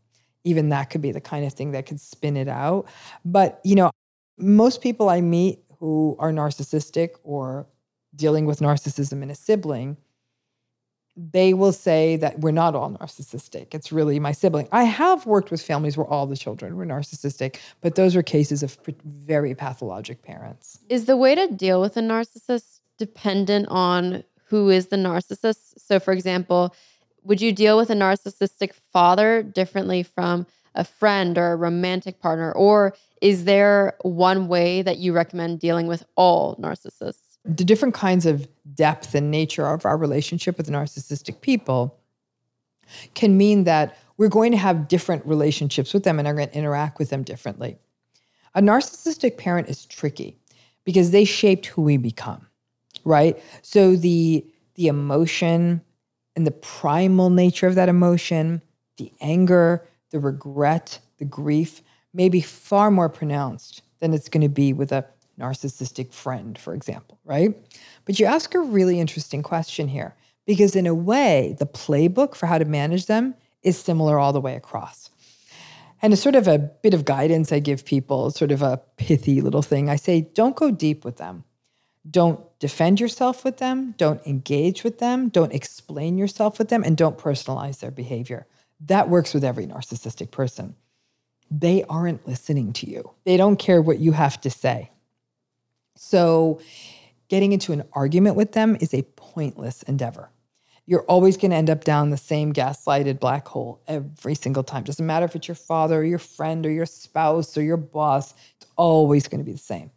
Even that could be the kind of thing that could spin it out. But, you know, most people I meet who are narcissistic or dealing with narcissism in a sibling, they will say that we're not all narcissistic. It's really my sibling. I have worked with families where all the children were narcissistic, but those are cases of very pathologic parents. Is the way to deal with a narcissist dependent on who is the narcissist? So, for example, would you deal with a narcissistic father differently from a friend or a romantic partner? Or is there one way that you recommend dealing with all narcissists? The different kinds of depth and nature of our relationship with narcissistic people can mean that we're going to have different relationships with them and are going to interact with them differently. A narcissistic parent is tricky because they shaped who we become, right? So the the emotion and the primal nature of that emotion, the anger, the regret, the grief may be far more pronounced than it's going to be with a narcissistic friend, for example, right? But you ask a really interesting question here because, in a way, the playbook for how to manage them is similar all the way across. And it's sort of a bit of guidance I give people, sort of a pithy little thing. I say, don't go deep with them. Don't defend yourself with them. Don't engage with them. Don't explain yourself with them. And don't personalize their behavior. That works with every narcissistic person. They aren't listening to you, they don't care what you have to say. So, getting into an argument with them is a pointless endeavor. You're always going to end up down the same gaslighted black hole every single time. Doesn't matter if it's your father or your friend or your spouse or your boss, it's always going to be the same.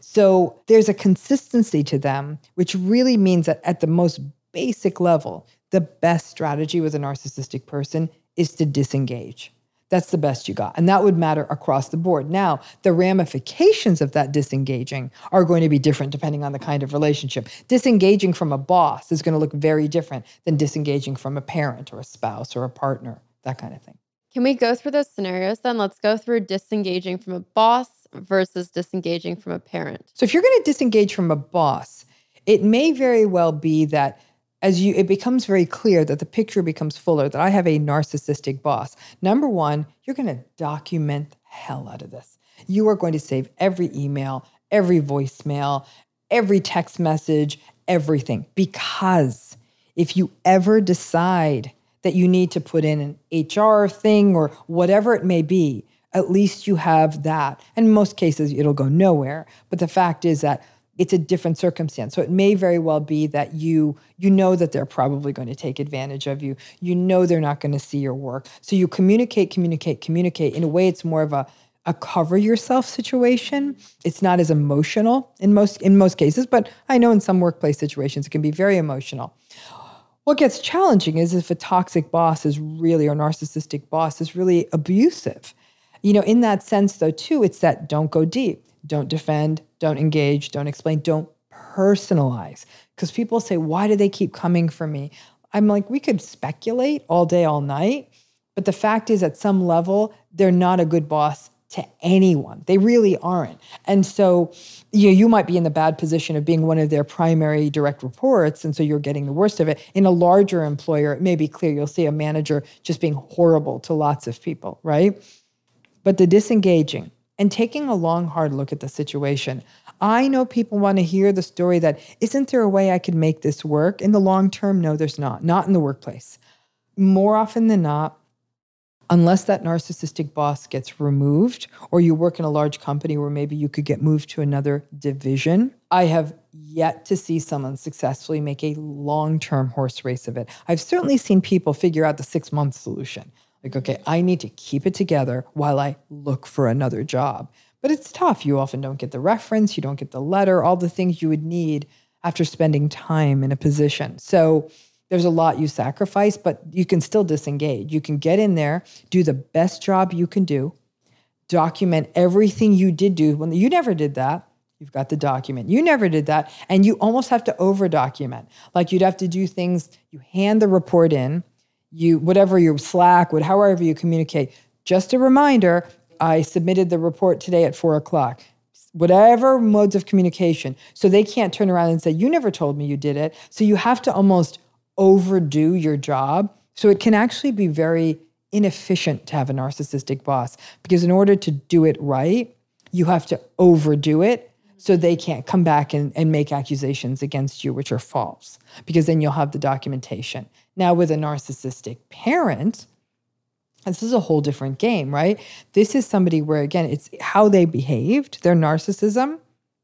So, there's a consistency to them, which really means that at the most basic level, the best strategy with a narcissistic person is to disengage. That's the best you got. And that would matter across the board. Now, the ramifications of that disengaging are going to be different depending on the kind of relationship. Disengaging from a boss is going to look very different than disengaging from a parent or a spouse or a partner, that kind of thing. Can we go through those scenarios then? Let's go through disengaging from a boss versus disengaging from a parent. So if you're going to disengage from a boss, it may very well be that as you it becomes very clear that the picture becomes fuller that I have a narcissistic boss. Number 1, you're going to document the hell out of this. You are going to save every email, every voicemail, every text message, everything because if you ever decide that you need to put in an HR thing or whatever it may be, at least you have that. And in most cases, it'll go nowhere. But the fact is that it's a different circumstance. So it may very well be that you you know that they're probably going to take advantage of you. You know they're not going to see your work. So you communicate, communicate, communicate. In a way, it's more of a a cover yourself situation. It's not as emotional in most in most cases, but I know in some workplace situations it can be very emotional. What gets challenging is if a toxic boss is really or narcissistic boss is really abusive. You know, in that sense though too, it's that don't go deep, don't defend, don't engage, don't explain, don't personalize. Because people say, why do they keep coming for me? I'm like, we could speculate all day, all night. But the fact is, at some level, they're not a good boss to anyone. They really aren't. And so, you know, you might be in the bad position of being one of their primary direct reports. And so you're getting the worst of it. In a larger employer, it may be clear you'll see a manager just being horrible to lots of people, right? But the disengaging, and taking a long, hard look at the situation. I know people want to hear the story that isn't there a way I could make this work? In the long term, no, there's not, not in the workplace. More often than not, unless that narcissistic boss gets removed or you work in a large company where maybe you could get moved to another division, I have yet to see someone successfully make a long term horse race of it. I've certainly seen people figure out the six month solution. Like, okay, I need to keep it together while I look for another job. But it's tough. You often don't get the reference, you don't get the letter, all the things you would need after spending time in a position. So there's a lot you sacrifice, but you can still disengage. You can get in there, do the best job you can do, document everything you did do. When you never did that, you've got the document. You never did that. And you almost have to over document. Like you'd have to do things, you hand the report in, you whatever your Slack, would however you communicate. Just a reminder, I submitted the report today at four o'clock. Whatever modes of communication. So they can't turn around and say, You never told me you did it. So you have to almost overdo your job. So it can actually be very inefficient to have a narcissistic boss because in order to do it right, you have to overdo it so they can't come back and, and make accusations against you, which are false, because then you'll have the documentation. Now, with a narcissistic parent, this is a whole different game, right? This is somebody where, again, it's how they behaved, their narcissism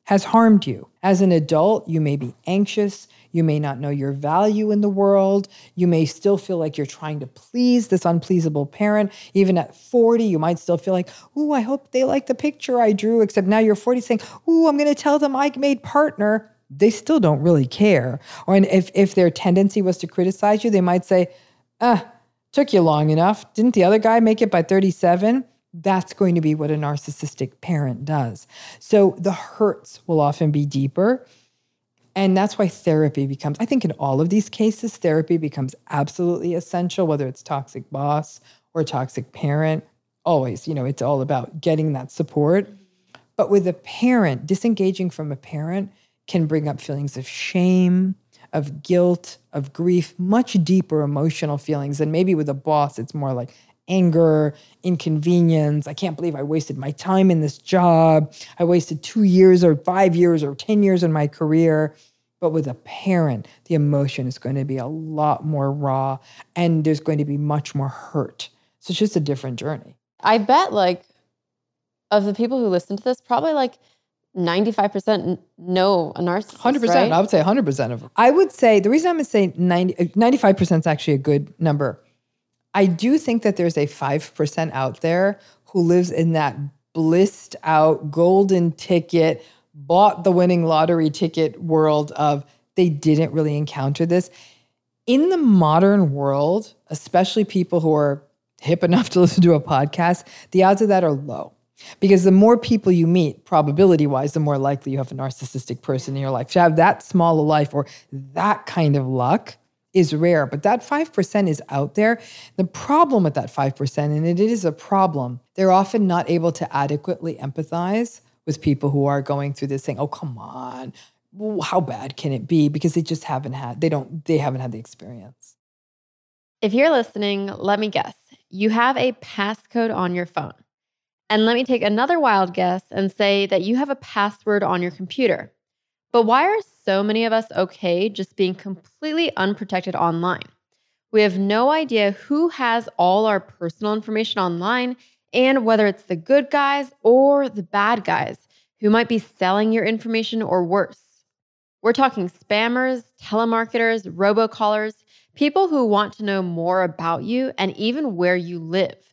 has harmed you. As an adult, you may be anxious. You may not know your value in the world. You may still feel like you're trying to please this unpleasable parent. Even at 40, you might still feel like, ooh, I hope they like the picture I drew, except now you're 40 saying, ooh, I'm going to tell them I made partner they still don't really care. Or if, if their tendency was to criticize you, they might say, ah, took you long enough. Didn't the other guy make it by 37? That's going to be what a narcissistic parent does. So the hurts will often be deeper. And that's why therapy becomes, I think in all of these cases, therapy becomes absolutely essential, whether it's toxic boss or toxic parent. Always, you know, it's all about getting that support. But with a parent, disengaging from a parent can bring up feelings of shame, of guilt, of grief, much deeper emotional feelings. And maybe with a boss, it's more like anger, inconvenience. I can't believe I wasted my time in this job. I wasted two years or five years or 10 years in my career. But with a parent, the emotion is going to be a lot more raw and there's going to be much more hurt. So it's just a different journey. I bet, like, of the people who listen to this, probably like 95% know a narcissist. 100%. Right? I would say 100% of them. I would say the reason I'm going to say 90, 95% is actually a good number. I do think that there's a 5% out there who lives in that blissed out golden ticket, bought the winning lottery ticket world of they didn't really encounter this. In the modern world, especially people who are hip enough to listen to a podcast, the odds of that are low. Because the more people you meet, probability wise, the more likely you have a narcissistic person in your life. To have that small a life or that kind of luck is rare, but that 5% is out there. The problem with that 5%, and it is a problem, they're often not able to adequately empathize with people who are going through this thing. Oh, come on. How bad can it be? Because they just haven't had, they don't, they haven't had the experience. If you're listening, let me guess. You have a passcode on your phone. And let me take another wild guess and say that you have a password on your computer. But why are so many of us okay just being completely unprotected online? We have no idea who has all our personal information online and whether it's the good guys or the bad guys who might be selling your information or worse. We're talking spammers, telemarketers, robocallers, people who want to know more about you and even where you live.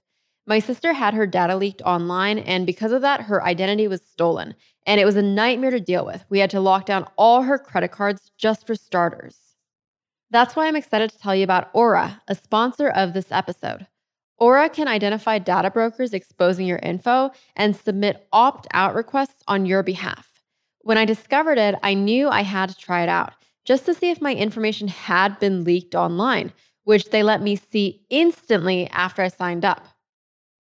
My sister had her data leaked online, and because of that, her identity was stolen. And it was a nightmare to deal with. We had to lock down all her credit cards just for starters. That's why I'm excited to tell you about Aura, a sponsor of this episode. Aura can identify data brokers exposing your info and submit opt out requests on your behalf. When I discovered it, I knew I had to try it out just to see if my information had been leaked online, which they let me see instantly after I signed up.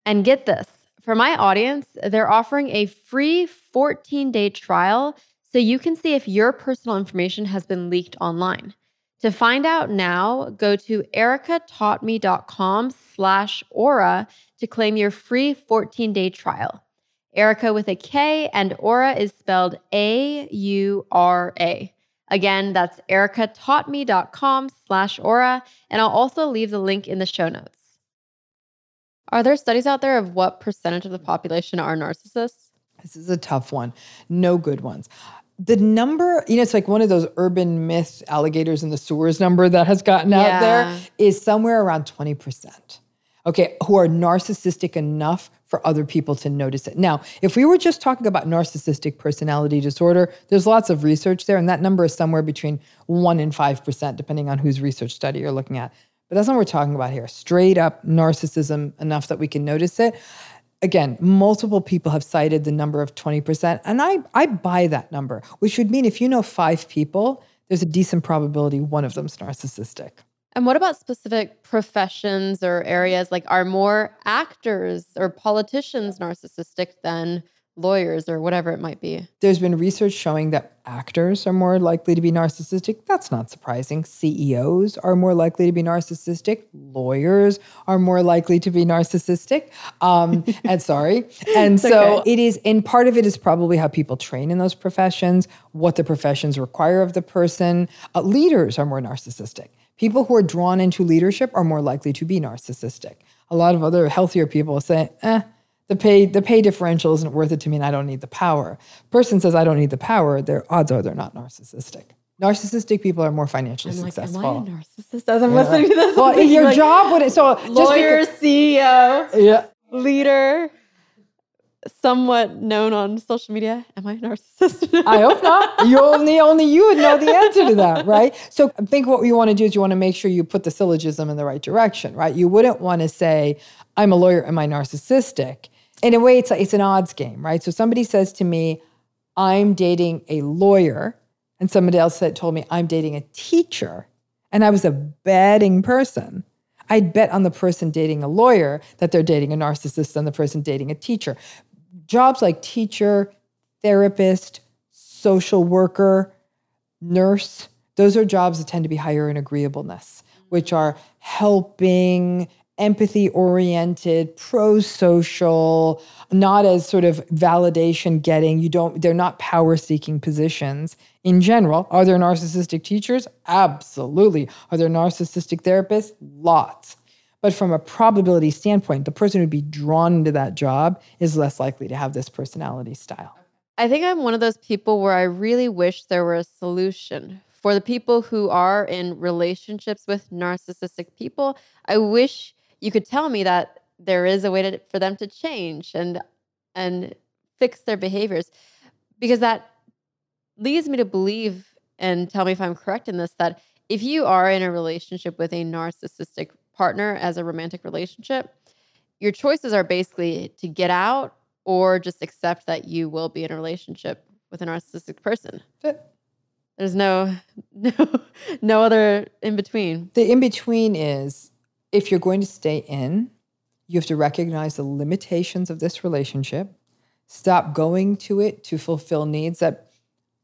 And get this for my audience, they're offering a free 14 day trial so you can see if your personal information has been leaked online. To find out now, go to erikataughtme.com slash aura to claim your free 14 day trial. Erika with a K and aura is spelled A U R A. Again, that's erikataughtme.com slash aura. And I'll also leave the link in the show notes. Are there studies out there of what percentage of the population are narcissists? This is a tough one. No good ones. The number, you know, it's like one of those urban myth alligators in the sewers number that has gotten Yeah. out there is somewhere around 20%. Okay, who are narcissistic enough for other people to notice it. Now, if we were just talking about narcissistic personality disorder, there's lots of research there, and that number is somewhere between 1% and 5%, depending on whose research study you're looking at. But that's not what we're talking about here. Straight up narcissism enough that we can notice it. Again, multiple people have cited the number of 20%, and I, I buy that number, which would mean if you know five people, there's a decent probability one of them's narcissistic. And what about specific professions or areas? Like, are more actors or politicians narcissistic than lawyers or whatever it might be? There's been research showing that actors are more likely to be narcissistic. That's not surprising. CEOs are more likely to be narcissistic. Lawyers are more likely to be narcissistic. Um, and sorry. And so okay. it is, and part of it is probably how people train in those professions, what the professions require of the person. Uh, leaders are more narcissistic. People who are drawn into leadership are more likely to be narcissistic. A lot of other healthier people say, eh, the pay the pay differential isn't worth it to me and I don't need the power. Person says I don't need the power, their odds are they're not narcissistic. Narcissistic people are more financially I'm like, successful. am I a narcissist as I'm listening to this? well, your like, job would so just lawyer, because- CEO, yeah. leader, somewhat known on social media. Am I a narcissist? I hope not. You only only you would know the answer to that, right? So I think what you want to do is you want to make sure you put the syllogism in the right direction, right? You wouldn't want to say, I'm a lawyer, am I narcissistic? In a way, it's it's an odds game, right? So somebody says to me, I'm dating a lawyer, and somebody else said told me I'm dating a teacher, and I was a betting person. I'd bet on the person dating a lawyer that they're dating a narcissist and the person dating a teacher. Jobs like teacher, therapist, social worker, nurse, those are jobs that tend to be higher in agreeableness, which are helping, empathy oriented, pro social, not as sort of validation getting. You don't, they're not power seeking positions in general. Are there narcissistic teachers? Absolutely. Are there narcissistic therapists? Lots. But from a probability standpoint, the person who'd be drawn into that job is less likely to have this personality style. I think I'm one of those people where I really wish there were a solution for the people who are in relationships with narcissistic people. I wish you could tell me that there is a way to, for them to change and and fix their behaviors because that leads me to believe and tell me if I'm correct in this that if you are in a relationship with a narcissistic partner as a romantic relationship, your choices are basically to get out or just accept that you will be in a relationship with a narcissistic person. There's no no no other in between. The in between is if you're going to stay in, you have to recognize the limitations of this relationship, stop going to it to fulfill needs that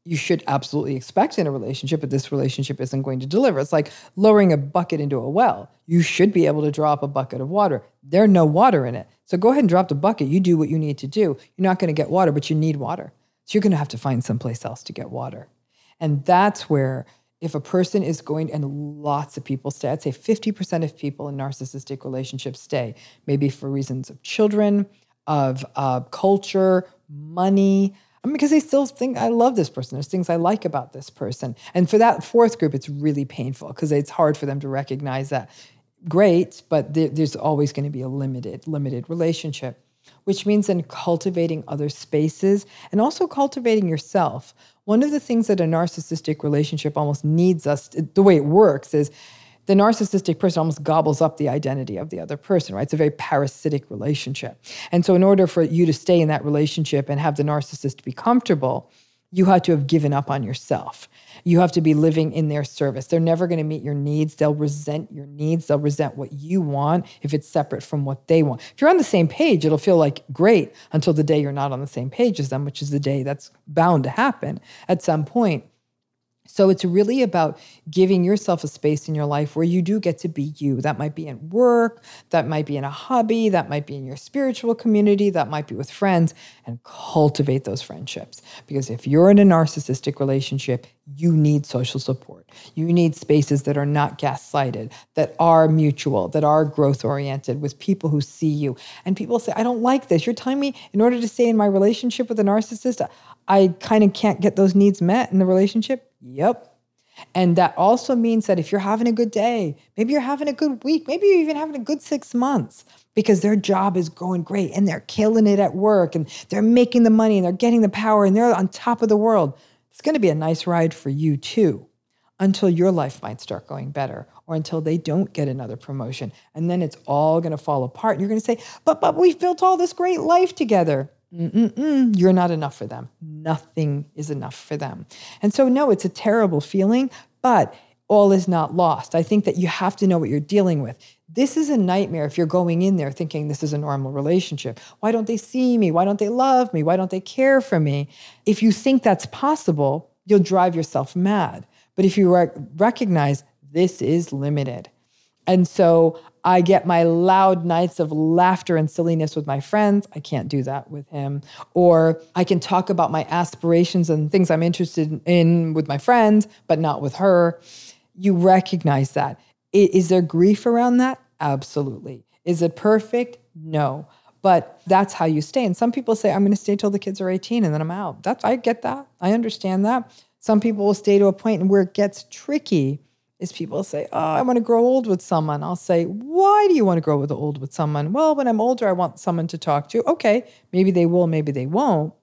you should absolutely expect in a relationship, but this relationship isn't going to deliver. It's like lowering a bucket into a well. You should be able to drop a bucket of water. There's no water in it. So go ahead and drop the bucket. You do what you need to do. You're not going to get water, but you need water. So you're going to have to find someplace else to get water. And that's where, if a person is going, and lots of people stay, I'd say 50% of people in narcissistic relationships stay, maybe for reasons of children, of uh, culture, money, I mean, because they still think I love this person. There's things I like about this person. And for that fourth group, it's really painful because it's hard for them to recognize that. Great, but there, there's always going to be a limited, limited relationship, which means then cultivating other spaces and also cultivating yourself. One of the things that a narcissistic relationship almost needs us, the way it works is the narcissistic person almost gobbles up the identity of the other person, right? It's a very parasitic relationship. And so, in order for you to stay in that relationship and have the narcissist be comfortable, you have to have given up on yourself. You have to be living in their service. They're never going to meet your needs. They'll resent your needs. They'll resent what you want if it's separate from what they want. If you're on the same page, it'll feel like great until the day you're not on the same page as them, which is the day that's bound to happen at some point. So it's really about giving yourself a space in your life where you do get to be you. That might be in work, that might be in a hobby, that might be in your spiritual community, that might be with friends, and cultivate those friendships. Because if you're in a narcissistic relationship, you need social support. You need spaces that are not gaslighted, that are mutual, that are growth oriented with people who see you. And people say, I don't like this. You're telling me in order to stay in my relationship with a narcissist, I kind of can't get those needs met in the relationship Yep. And that also means that if you're having a good day, maybe you're having a good week, maybe you're even having a good six months because their job is going great and they're killing it at work and they're making the money and they're getting the power and they're on top of the world. It's going to be a nice ride for you too until your life might start going better or until they don't get another promotion. And then it's all going to fall apart. And you're going to say, but, but we've built all this great life together. Mm-mm-mm, you're not enough for them. Nothing is enough for them. And so, no, it's a terrible feeling, but all is not lost. I think that you have to know what you're dealing with. This is a nightmare if you're going in there thinking this is a normal relationship. Why don't they see me? Why don't they love me? Why don't they care for me? If you think that's possible, you'll drive yourself mad. But if you rec- recognize this is limited, and so I get my loud nights of laughter and silliness with my friends. I can't do that with him. Or I can talk about my aspirations and things I'm interested in with my friends, but not with her. You recognize that. Is there grief around that? Absolutely. Is it perfect? No. But that's how you stay. And some people say, I'm going to stay till the kids are 18 and then I'm out. That's I get that. I understand that. Some people will stay to a point where it gets tricky is people say, Oh, I want to grow old with someone. I'll say, Why do you want to grow old with someone? Well, when I'm older, I want someone to talk to. Okay, maybe they will, maybe they won't.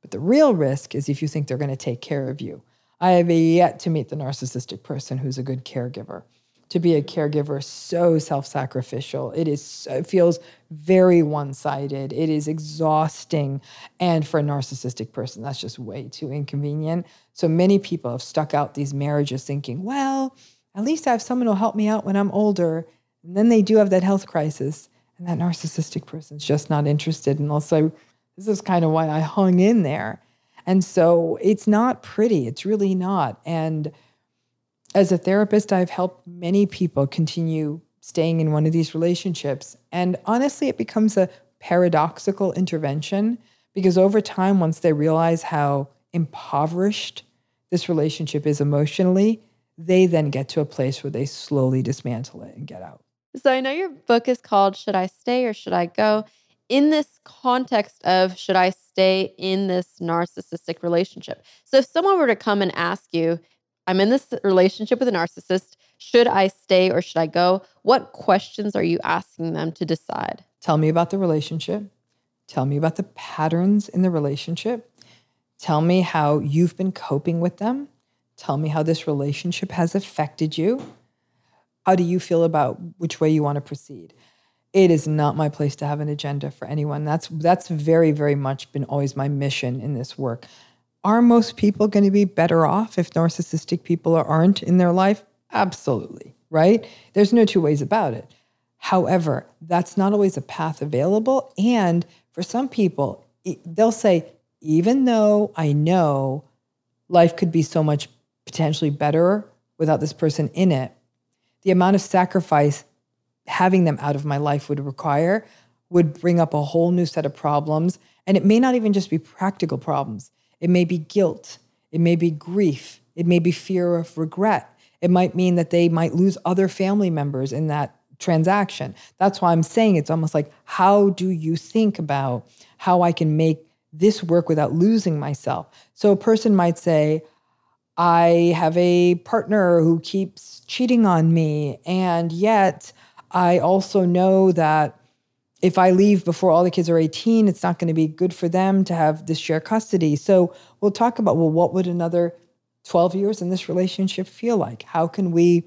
But the real risk is if you think they're going to take care of you. I have yet to meet the narcissistic person who's a good caregiver. To be a caregiver so self-sacrificial. It is it feels very one-sided. It is exhausting. And for a narcissistic person, that's just way too inconvenient. So many people have stuck out these marriages thinking, well, at least I have someone who'll help me out when I'm older. And then they do have that health crisis, and that narcissistic person's just not interested. And also, this is kind of why I hung in there. And so it's not pretty. It's really not. And as a therapist, I've helped many people continue staying in one of these relationships. And honestly, it becomes a paradoxical intervention because over time, once they realize how impoverished this relationship is emotionally, they then get to a place where they slowly dismantle it and get out. So I know your book is called Should I Stay or Should I Go? In this context of should I stay in this narcissistic relationship? So if someone were to come and ask you, I'm in this relationship with a narcissist, should I stay or should I go? What questions are you asking them to decide? Tell me about the relationship. Tell me about the patterns in the relationship. Tell me how you've been coping with them. Tell me how this relationship has affected you. How do you feel about which way you want to proceed? It is not my place to have an agenda for anyone. That's that's very very much been always my mission in this work. Are most people going to be better off if narcissistic people aren't in their life? Absolutely, right? There's no two ways about it. However, that's not always a path available. And for some people, they'll say, even though I know life could be so much potentially better without this person in it, the amount of sacrifice having them out of my life would require would bring up a whole new set of problems. And it may not even just be practical problems, it may be guilt, it may be grief, it may be fear of regret. It might mean that they might lose other family members in that transaction. That's why I'm saying it's almost like, how do you think about how I can make this work without losing myself? So a person might say, I have a partner who keeps cheating on me, and yet I also know that if I leave before all the kids are 18, it's not going to be good for them to have this shared custody. So we'll talk about well, what would another 12 years in this relationship feel like? How can we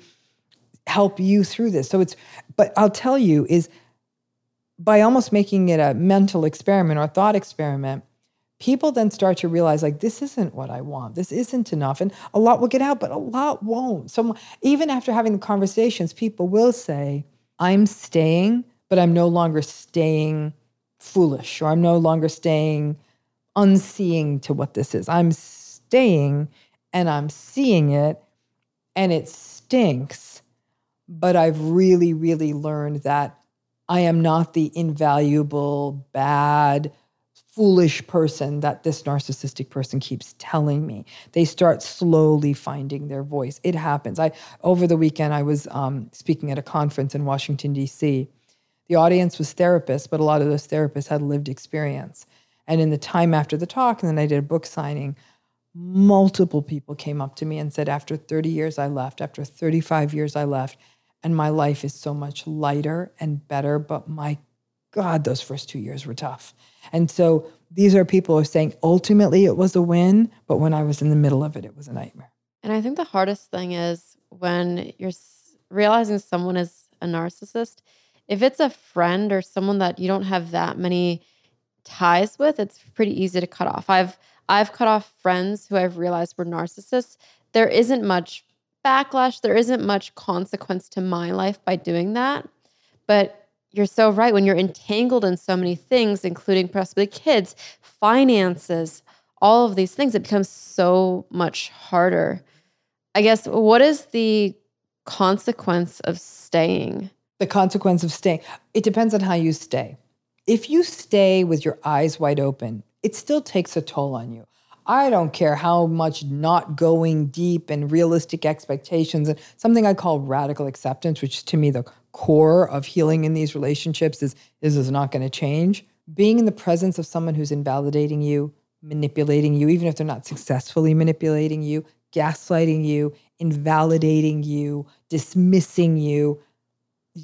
help you through this? So it's, but I'll tell you, is by almost making it a mental experiment or thought experiment, people then start to realize like this isn't what I want. This isn't enough. And a lot will get out, but a lot won't. So even after having the conversations, people will say, I'm staying but I'm no longer staying foolish or I'm no longer staying unseeing to what this is. I'm staying and I'm seeing it and it stinks, but I've really, really learned that I am not the invaluable, bad, foolish person that this narcissistic person keeps telling me. They start slowly finding their voice. It happens. I over the weekend I was um, speaking at a conference in Washington D.C. The audience was therapists, but a lot of those therapists had lived experience. And in the time after the talk, and then I did a book signing, multiple people came up to me and said, After 30 years, I left. After 35 years, I left. And my life is so much lighter and better. But my God, those first two years were tough. And so these are people who are saying ultimately it was a win, but when I was in the middle of it, it was a nightmare. And I think the hardest thing is when you're realizing someone is a narcissist if it's a friend or someone that you don't have that many ties with, it's pretty easy to cut off. I've I've cut off friends who I've realized were narcissists. There isn't much backlash, there isn't much consequence to my life by doing that. But you're so right when you're entangled in so many things including possibly kids, finances, all of these things it becomes so much harder. I guess what is the consequence of staying? The consequence of staying. It depends on how you stay. If you stay with your eyes wide open, it still takes a toll on you. I don't care how much not going deep and realistic expectations and something I call radical acceptance, which to me the core of healing in these relationships is is, is not going to change. Being in the presence of someone who's invalidating you, manipulating you, even if they're not successfully manipulating you, gaslighting you, invalidating you, dismissing you,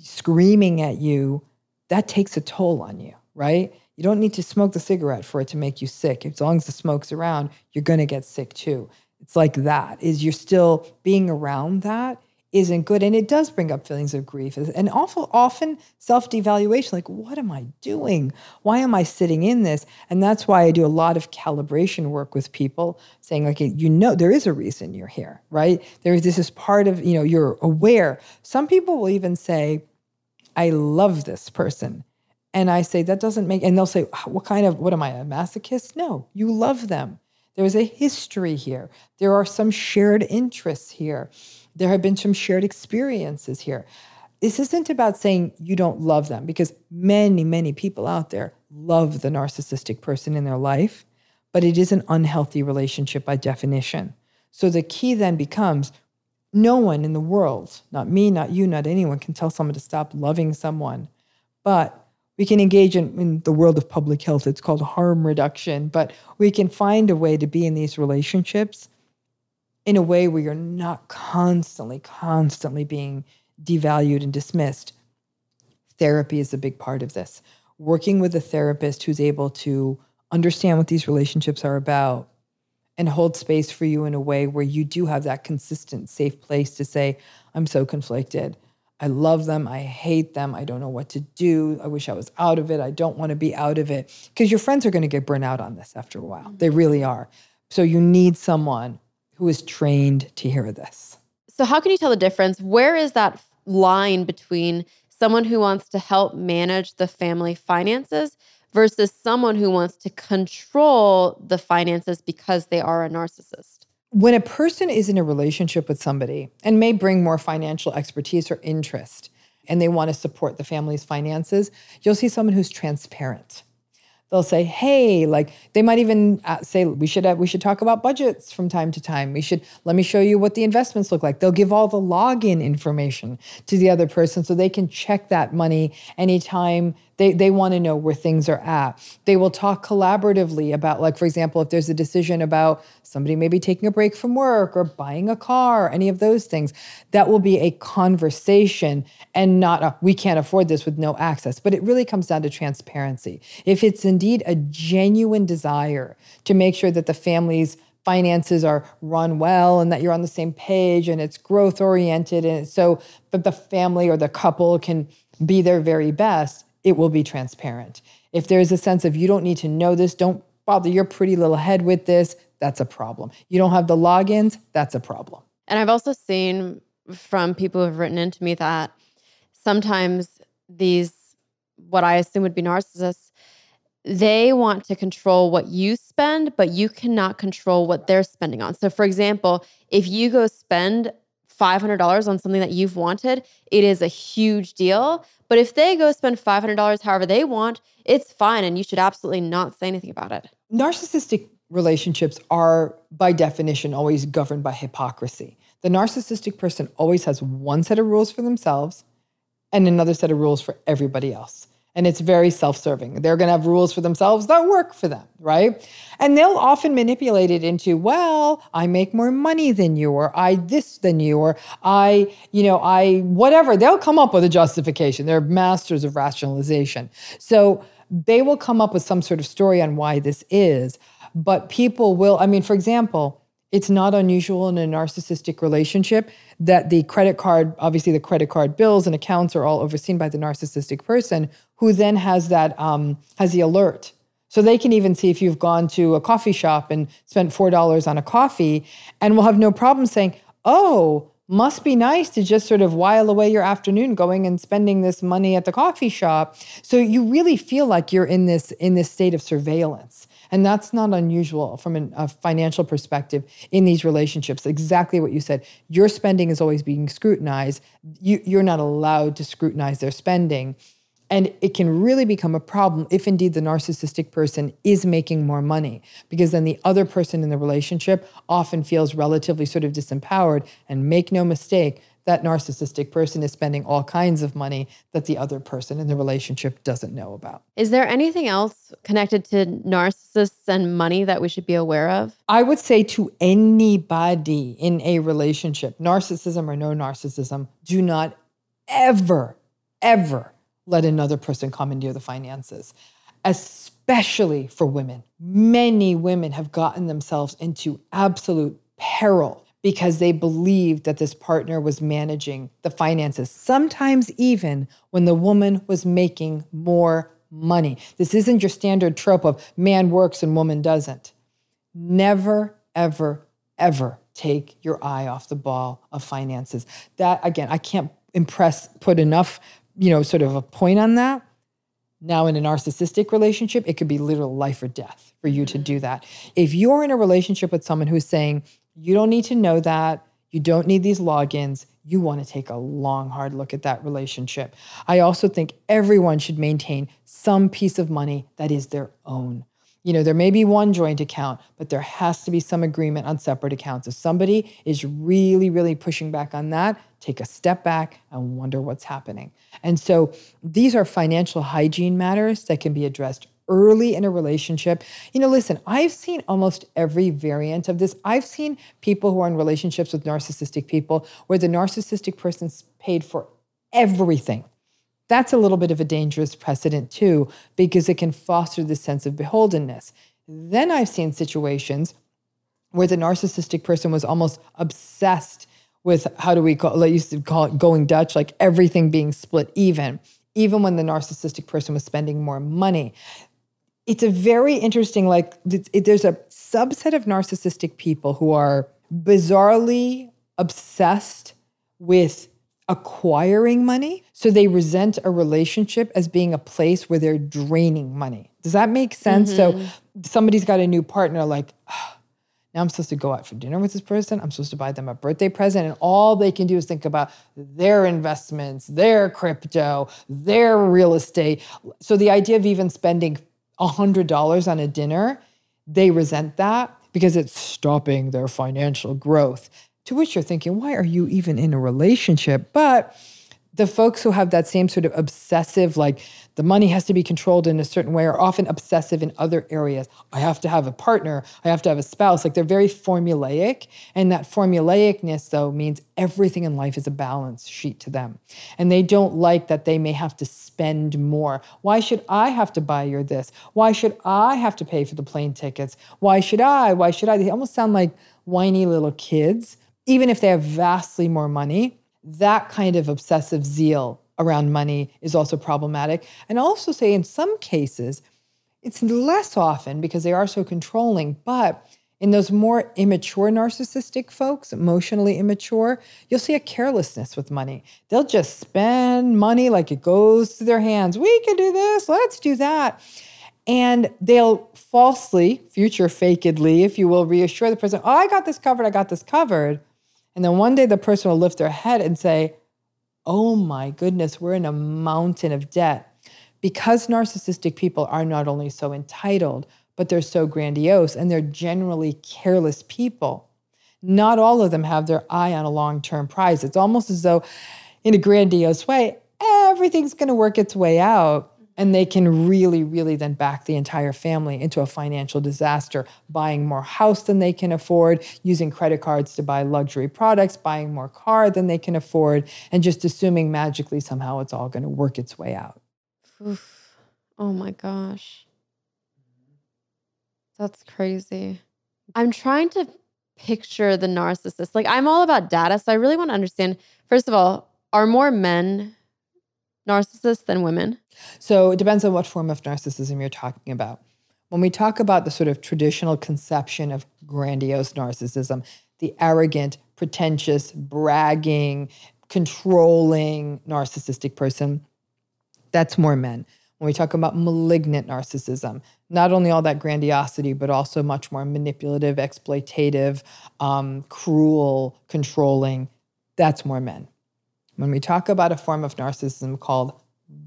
screaming at you, that takes a toll on you, right? You don't need to smoke the cigarette for it to make you sick. As long as the smoke's around, you're going to get sick too. It's like that. Is you're still being around that isn't good. And it does bring up feelings of grief and awful, often self devaluation like, what am I doing? Why am I sitting in this? And that's why I do a lot of calibration work with people saying, like, you know, there is a reason you're here, right? there is this is part of, you know, you're aware. Some people will even say, I love this person. And I say, that doesn't make, and they'll say, what kind of, what am I, a masochist? No, you love them. There's a history here. There are some shared interests here. There have been some shared experiences here. This isn't about saying you don't love them because many, many people out there love the narcissistic person in their life, but it is an unhealthy relationship by definition. So the key then becomes no one in the world, not me, not you, not anyone, can tell someone to stop loving someone. But we can engage in, in the world of public health. It's called harm reduction. But we can find a way to be in these relationships in a way where you're not constantly, constantly being devalued and dismissed. Therapy is a big part of this. Working with a therapist who's able to understand what these relationships are about and hold space for you in a way where you do have that consistent, safe place to say, I'm so conflicted. I love them. I hate them. I don't know what to do. I wish I was out of it. I don't want to be out of it. Because your friends are going to get burnt out on this after a while. They mm-hmm. really are So you need someone who is trained to hear this. So, how can you tell the difference? Where is that line between someone who wants to help manage the family finances versus someone who wants to control the finances because they are a narcissist? When a person is in a relationship with somebody and may bring more financial expertise or interest, and they want to support the family's finances, you'll see someone who's transparent they'll say hey like they might even uh, say we should have, we should talk about budgets from time to time. We should let me show you what the investments look like. They'll give all the login information to the other person so they can check that money anytime they, they want to know where things are at. They will talk collaboratively about, like, for example, if there's a decision about somebody maybe taking a break from work or buying a car, or any of those things, that will be a conversation and not a, we can't afford this with no access. But it really comes down to transparency. If it's indeed a genuine desire to make sure that the family's finances are run well and that you're on the same page and it's growth oriented and so that the family or the couple can be their very best it will be transparent. If there's a sense of you don't need to know this, don't bother your pretty little head with this, that's a problem. You don't have the logins, that's a problem. And I've also seen from people who have written into me that sometimes these, what I assume would be narcissists, they want to control what you spend, but you cannot control what they're spending on. So, for example, if you go spend $500 on something that you've wanted, it is a huge deal. But if they go spend $500 however they want, it's fine. And you should absolutely not say anything about it. Narcissistic relationships are, by definition, always governed by hypocrisy. The narcissistic person always has one set of rules for themselves and another set of rules for everybody else and it's very self-serving. They're going to have rules for themselves that work for them, right? And they'll often manipulate it into, well, I make more money than you or I this than you or I, you know, I whatever. They'll come up with a justification. They're masters of rationalization. So they will come up with some sort of story on why this is, but people will I mean, for example, it's not unusual in a narcissistic relationship that the credit card, obviously, the credit card bills and accounts are all overseen by the narcissistic person who then has that, um, has the alert. So they can even see if you've gone to a coffee shop and spent $4 on a coffee and will have no problem saying, oh, must be nice to just sort of while away your afternoon going and spending this money at the coffee shop. So you really feel like you're in this in this state of surveillance. And that's not unusual from an, a financial perspective in these relationships. Exactly what you said. Your spending is always being scrutinized. You, you're not allowed to scrutinize their spending. And it can really become a problem if indeed the narcissistic person is making more money, because then the other person in the relationship often feels relatively sort of disempowered. And make no mistake, that narcissistic person is spending all kinds of money that the other person in the relationship doesn't know about. Is there anything else connected to narcissists and money that we should be aware of? I would say to anybody in a relationship, narcissism or no narcissism, do not ever, ever let another person commandeer the finances, especially for women. Many women have gotten themselves into absolute peril because they believed that this partner was managing the finances, sometimes even when the woman was making more money. This isn't your standard trope of man works and woman doesn't. Never, ever, ever take your eye off the ball of finances. That, again, I can't impress, put enough, you know, sort of a point on that. Now, in a narcissistic relationship, it could be literal life or death for you to mm-hmm. do that. If you're in a relationship with someone who's saying, you don't need to know that. You don't need these logins. You want to take a long, hard look at that relationship. I also think everyone should maintain some piece of money that is their own. You know, there may be one joint account, but there has to be some agreement on separate accounts. If somebody is really, really pushing back on that, take a step back and wonder what's happening. And so these are financial hygiene matters that can be addressed early in a relationship. You know, listen, I've seen almost every variant of this. I've seen people who are in relationships with narcissistic people where the narcissistic person's paid for everything. That's a little bit of a dangerous precedent too, because it can foster this sense of beholdenness. Then I've seen situations where the narcissistic person was almost obsessed with how do we call I used to call it going Dutch, like everything being split even, even when the narcissistic person was spending more money it's a very interesting, like, it, there's a subset of narcissistic people who are bizarrely obsessed with acquiring money. So they resent a relationship as being a place where they're draining money. Does that make sense? So somebody's got a new partner, like, "Ah, now I'm supposed to go out for dinner with this person. I'm supposed to buy them a birthday present. And all they can do is think about their investments, their crypto, their real estate. So the idea of even spending $100 on a dinner, they resent that because it's stopping their financial growth. To which you're thinking, why are you even in a relationship? But the folks who have that same sort of obsessive, like the money has to be controlled in a certain way, or often obsessive in other areas. I have to have a partner, I have to have a spouse. Like they're very formulaic. And that formulaicness, though, means everything in life is a balance sheet to them. And they don't like that they may have to spend more. Why should I have to buy your this? Why should I have to pay for the plane tickets? Why should I? Why should I? They almost sound like whiny little kids, even if they have vastly more money that kind of obsessive zeal around money is also problematic. And I'll also say in some cases, it's less often because they are so controlling, but in those more immature narcissistic folks, emotionally immature, you'll see a carelessness with money. They'll just spend money like it goes through their hands. We can do this, let's do that. And they'll falsely, future fakedly, if you will, reassure the person, oh, I got this covered, I got this covered. And then one day the person will lift their head and say, Oh my goodness, we're in a mountain of debt. Because narcissistic people are not only so entitled, but they're so grandiose and they're generally careless people. Not all of them have their eye on a long term prize. It's almost as though, in a grandiose way, everything's going to work its way out. And they can really, really then back the entire family into a financial disaster, buying more house than they can afford, using credit cards to buy luxury products, buying more car than they can afford, and just assuming magically somehow it's all going to work its way out. Oof. Oh my gosh. That's crazy. I'm trying to picture the narcissist. Like, I'm all about data. So I really want to understand first of all, are more men narcissists than women? So it depends on what form of narcissism you're talking about. When we talk about the sort of traditional conception of grandiose narcissism, the arrogant, pretentious, bragging, controlling narcissistic person, that's more men. When we talk about malignant narcissism, not only all that grandiosity, but also much more manipulative, exploitative, um, cruel, controlling, that's more men. When we talk about a form of narcissism called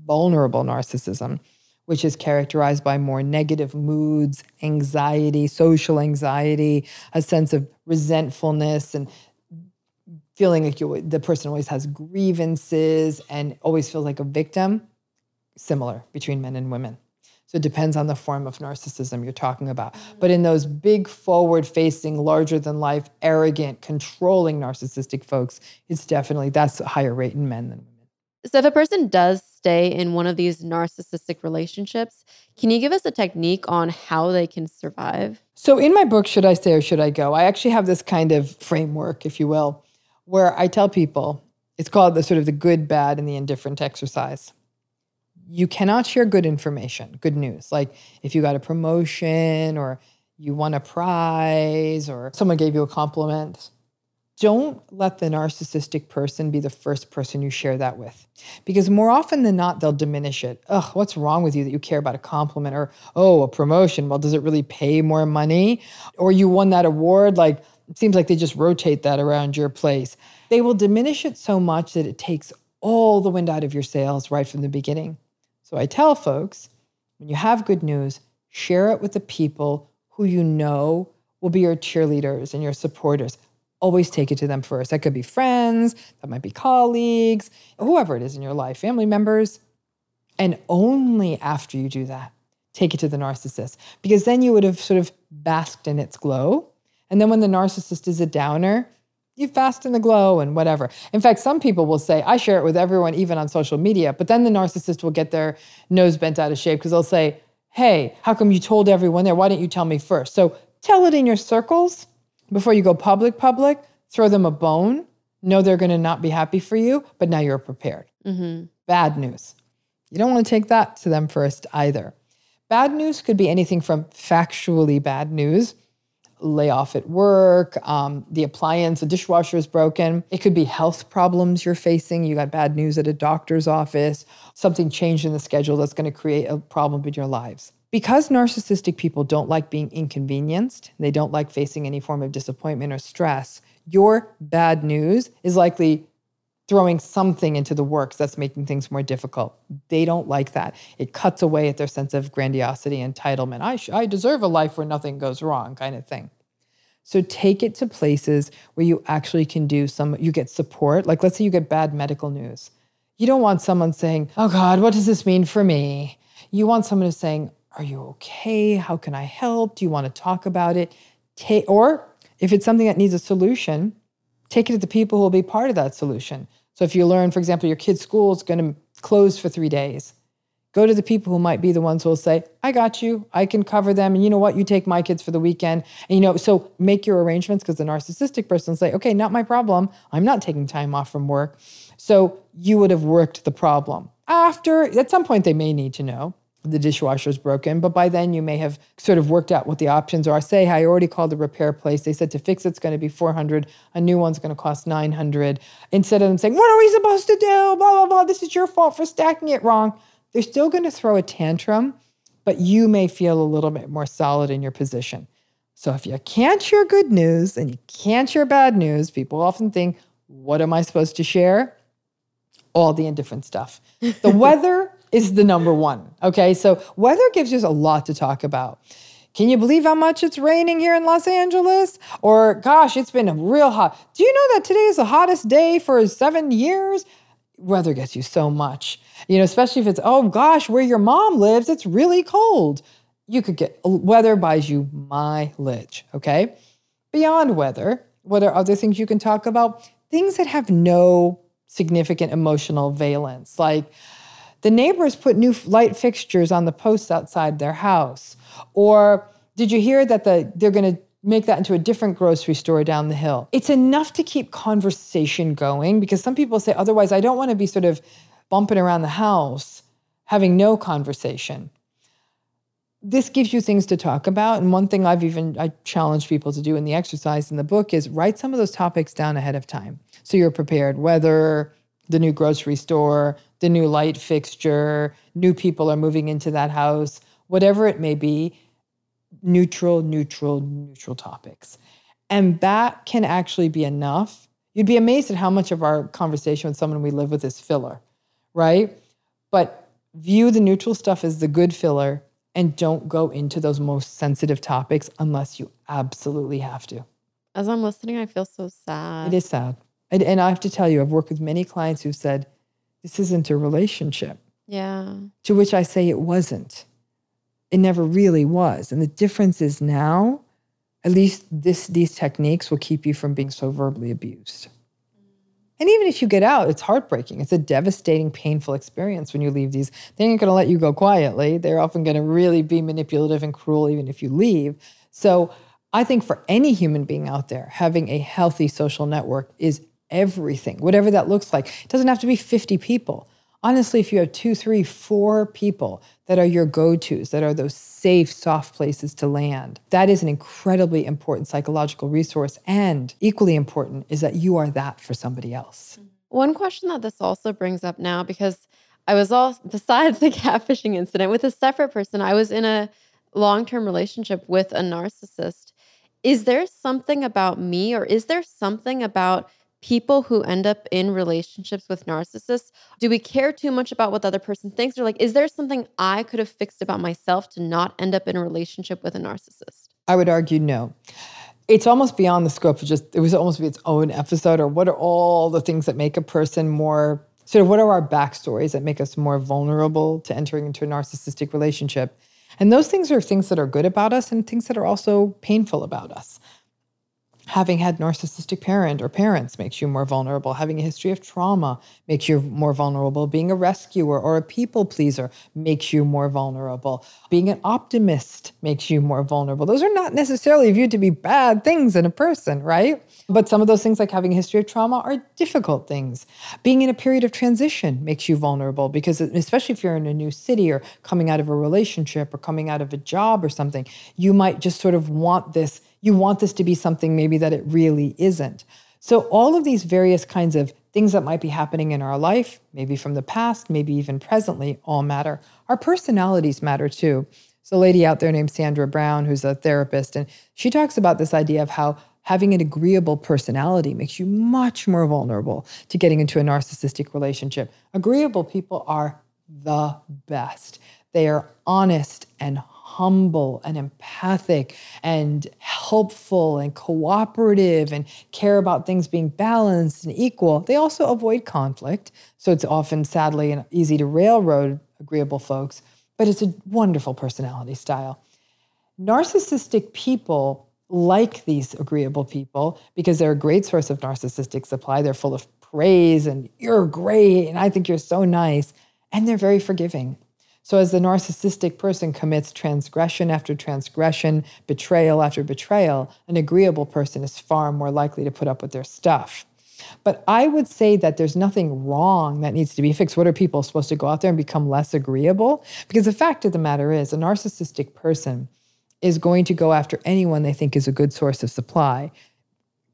vulnerable narcissism, which is characterized by more negative moods, anxiety, social anxiety, a sense of resentfulness, and feeling like you, the person always has grievances and always feels like a victim, similar between men and women. So it depends on the form of narcissism you're talking about. Mm-hmm. But in those big, forward facing, larger than life, arrogant, controlling narcissistic folks, it's definitely that's a higher rate in men than women. So if a person does stay in one of these narcissistic relationships, can you give us a technique on how they can survive? So in my book, Should I Stay or Should I Go? I actually have this kind of framework, if you will, where I tell people it's called the sort of the good, bad, and the indifferent exercise. You cannot share good information, good news. Like if you got a promotion or you won a prize or someone gave you a compliment. Don't let the narcissistic person be the first person you share that with. Because more often than not, they'll diminish it. Ugh, what's wrong with you that you care about a compliment or, oh, a promotion? Well, does it really pay more money? Or you won that award? Like, it seems like they just rotate that around your place. They will diminish it so much that it takes all the wind out of your sails right from the beginning. So I tell folks when you have good news, share it with the people who you know will be your cheerleaders and your supporters. Always take it to them first. That could be friends, that might be colleagues, whoever it is in your life, family members. And only after you do that, take it to the narcissist, because then you would have sort of basked in its glow. And then when the narcissist is a downer, you fast in the glow and whatever. In fact, some people will say, I share it with everyone, even on social media. But then the narcissist will get their nose bent out of shape because they'll say, Hey, how come you told everyone there? Why didn't you tell me first? So tell it in your circles before you go public, public, throw them a bone. Know they're going to not be happy for you, but now you're prepared. Mm-hmm. Bad news. You don't want to take that to them first either. Bad news could be anything from factually bad news, layoff at work, um, the appliance, the dishwasher is broken. It could be health problems you're facing. You got bad news at a doctor's office, something changed in the schedule that's going to create a problem in your lives. Because narcissistic people don't like being inconvenienced, they don't like facing any form of disappointment or stress, your bad news is likely throwing something into the works that's making things more difficult. They don't like that. It cuts away at their sense of grandiosity, entitlement. I, sh- I deserve a life where nothing goes wrong, kind of thing. So take it to places where you actually can do some, you get support. Like, let's say you get bad medical news. You don't want someone saying, Oh God, what does this mean for me? You want someone who's saying, Are you okay? How can I help? Do you want to talk about it? Take, or if it's something that needs a solution, take it to the people who will be part of that solution. So if you learn, for example, your kid's school is going to close for three days, go to the people who might be the ones who will say, I got you, I can cover them. And you know what? You take my kids for the weekend. And you know, so make your arrangements because the narcissistic person will say, okay, not my problem. I'm not taking time off from work. So you would have worked the problem. After, at some point, they may need to know the dishwasher is broken, but by then you may have sort of worked out what the options are. Say, I already called the repair place. They said to fix it's going to be 400, a new one's going to cost 900. Instead of them saying, What are we supposed to do? Blah, blah, blah. This is your fault for stacking it wrong. They're still going to throw a tantrum, but you may feel a little bit more solid in your position. So if you can't share good news and you can't share bad news, people often think, What am I supposed to share? All the indifferent stuff. The weather is the number one. Okay. So weather gives you a lot to talk about. Can you believe how much it's raining here in Los Angeles? Or, gosh, it's been real hot. Do you know that today is the hottest day for seven years? Weather gets you so much, you know, especially if it's, oh gosh, where your mom lives, it's really cold. You could get weather buys you mileage. Okay. Beyond weather, what are other things you can talk about? Things that have no significant emotional valence, like, the neighbors put new light fixtures on the posts outside their house. Or did you hear that the, they're going to make that into a different grocery store down the hill? It's enough to keep conversation going because some people say, otherwise, I don't want to be sort of bumping around the house having no conversation. This gives you things to talk about. And one thing I've even I challenge people to do in the exercise in the book is write some of those topics down ahead of time. So you're prepared, whether the new grocery store, the new light fixture, new people are moving into that house, whatever it may be, neutral, neutral, neutral topics. And that can actually be enough. You'd be amazed at how much of our conversation with someone we live with is filler, right? But view the neutral stuff as the good filler and don't go into those most sensitive topics unless you absolutely have to. As I'm listening, I feel so sad. It is sad. And, and I have to tell you, I've worked with many clients who've said, this isn't a relationship. Yeah. To which I say it wasn't. It never really was. And the difference is now, at least this these techniques will keep you from being so verbally abused. And even if you get out, it's heartbreaking. It's a devastating, painful experience when you leave these. They ain't going to let you go quietly. They're often going to really be manipulative and cruel, even if you leave. So I think for any human being out there, having a healthy social network is everything, whatever that looks like. It doesn't have to be 50 people. Honestly, if you have two, three, four people that are your go tos, that are those safe, soft places to land, that is an incredibly important psychological resource. And equally important is that you are that for somebody else. One question that this also brings up now, because I was all, besides the catfishing incident with a separate person, I was in a long term relationship with a narcissist. Is there something about me, or is there something about people who end up in relationships with narcissists do we care too much about what the other person thinks? Or like is there something i could have fixed about myself to not end up in a relationship with a narcissist? I would argue no. It's almost beyond the scope of just it was almost its own episode or what are all the things that make a person more sort of what are our backstories that make us more vulnerable to entering into a narcissistic relationship? And those things are things that are good about us and things that are also painful about us Having had narcissistic parent or parents makes you more vulnerable. Having a history of trauma makes you more vulnerable. Being a rescuer or a people pleaser makes you more vulnerable. Being an optimist makes you more vulnerable. Those are not necessarily viewed to be bad things in a person, right? But some of those things, like having a history of trauma, are difficult things. Being in a period of transition makes you vulnerable because, especially if you're in a new city or coming out of a relationship or coming out of a job or something, you might just sort of want this you want this to be something maybe that it really isn't. So, all of these various kinds of things that might be happening in our life, maybe from the past, maybe even presently, all matter. Our personalities matter too. There's a lady out there named Sandra Brown who's a therapist, and she talks about this idea of how having an agreeable personality makes you much more vulnerable to getting into a narcissistic relationship. Agreeable people are the best. They are honest and humble and empathic and helpful and cooperative and care about things being balanced and equal. They also avoid conflict. So it's often, sadly, and easy to railroad agreeable folks, but it's a wonderful personality style. Narcissistic people like these agreeable people because they're a great source of narcissistic supply. They're full of praise and you're great and I think you're so nice. And they're very forgiving. So, as the narcissistic person commits transgression after transgression, betrayal after betrayal, an agreeable person is far more likely to put up with their stuff. But I would say that there's nothing wrong that needs to be fixed. What are people supposed to go out there and become less agreeable? Because the fact of the matter is, a narcissistic person is going to go after anyone they think is a good source of supply.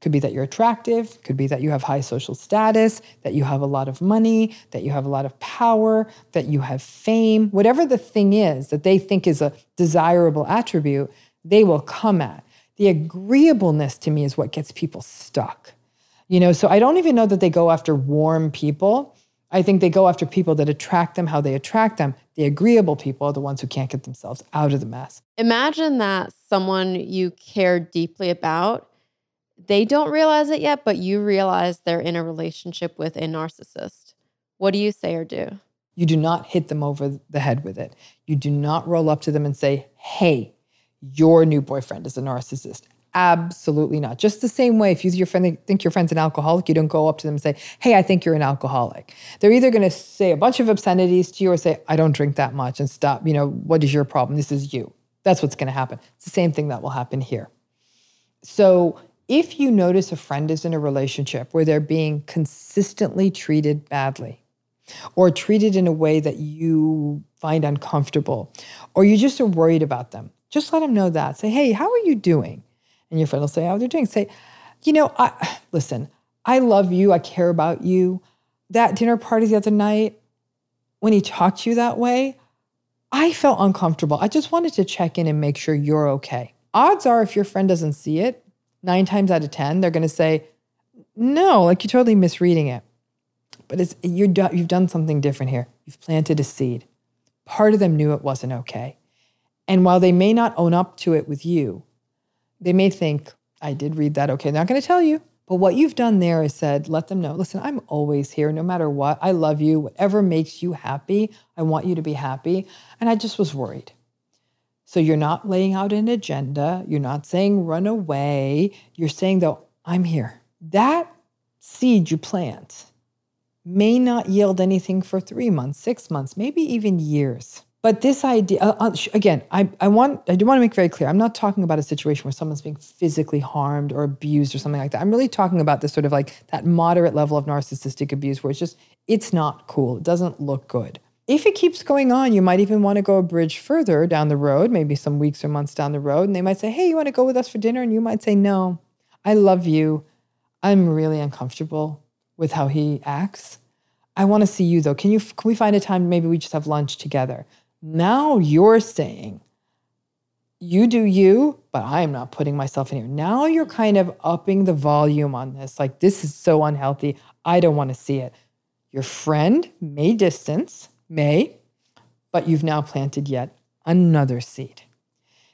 Could be that you're attractive, could be that you have high social status, that you have a lot of money, that you have a lot of power, that you have fame, whatever the thing is that they think is a desirable attribute, they will come at. The agreeableness to me is what gets people stuck. You know, so I don't even know that they go after warm people. I think they go after people that attract them how they attract them. The agreeable people are the ones who can't get themselves out of the mess. Imagine that someone you care deeply about they don't realize it yet, but you realize they're in a relationship with a narcissist. What do you say or do? You do not hit them over the head with it. You do not roll up to them and say, hey, your new boyfriend is a narcissist. Absolutely not. Just the same way, if you your friend, think your friend's an alcoholic, you don't go up to them and say, Hey, I think you're an alcoholic. They're either going to say a bunch of obscenities to you or say, I don't drink that much and stop. You know, what is your problem? This is you. That's what's going to happen. It's the same thing that will happen here. So if you notice a friend is in a relationship where they're being consistently treated badly or treated in a way that you find uncomfortable or you just are worried about them, just let them know that. Say, hey, how are you doing? And your friend will say, how they're doing. Say, you know, I, listen, I love you. I care about you. That dinner party the other night, when he talked to you that way, I felt uncomfortable. I just wanted to check in and make sure you're okay. Odds are, if your friend doesn't see it, nine times out of 10, they're going to say, no, like you're totally misreading it. But it's, you're, you've done something different here. You've planted a seed. Part of them knew it wasn't okay. And while they may not own up to it with you, they may think, I did read that. Okay, they're not going to tell you. But what you've done there is said, let them know, listen, I'm always here no matter what. I love you. Whatever makes you happy, I want you to be happy. And I just was worried. So you're not laying out an agenda. You're not saying run away. You're saying, though, I'm here. That seed you plant may not yield anything for three months, six months, maybe even years. But this idea, uh, uh again, I, I want, I do want to make very clear. I'm not talking about a situation where someone's being physically harmed or abused or something like that. I'm really talking about this sort of like that moderate level of narcissistic abuse where it's just, it's not cool. It doesn't look good if it keeps going on, you might even want to go a bridge further down the road, maybe some weeks or months down the road. And they might say, Hey, you want to go with us for dinner? And you might say, No, I love you. I'm really uncomfortable with how he acts. I want to see you though. Can you can we find a time maybe we just have lunch together? Now you're saying you do you, but I am not putting myself in here. Now you're kind of upping the volume on this. Like this is so unhealthy. I don't want to see it. Your friend may distance, may, but you've now planted yet another seed.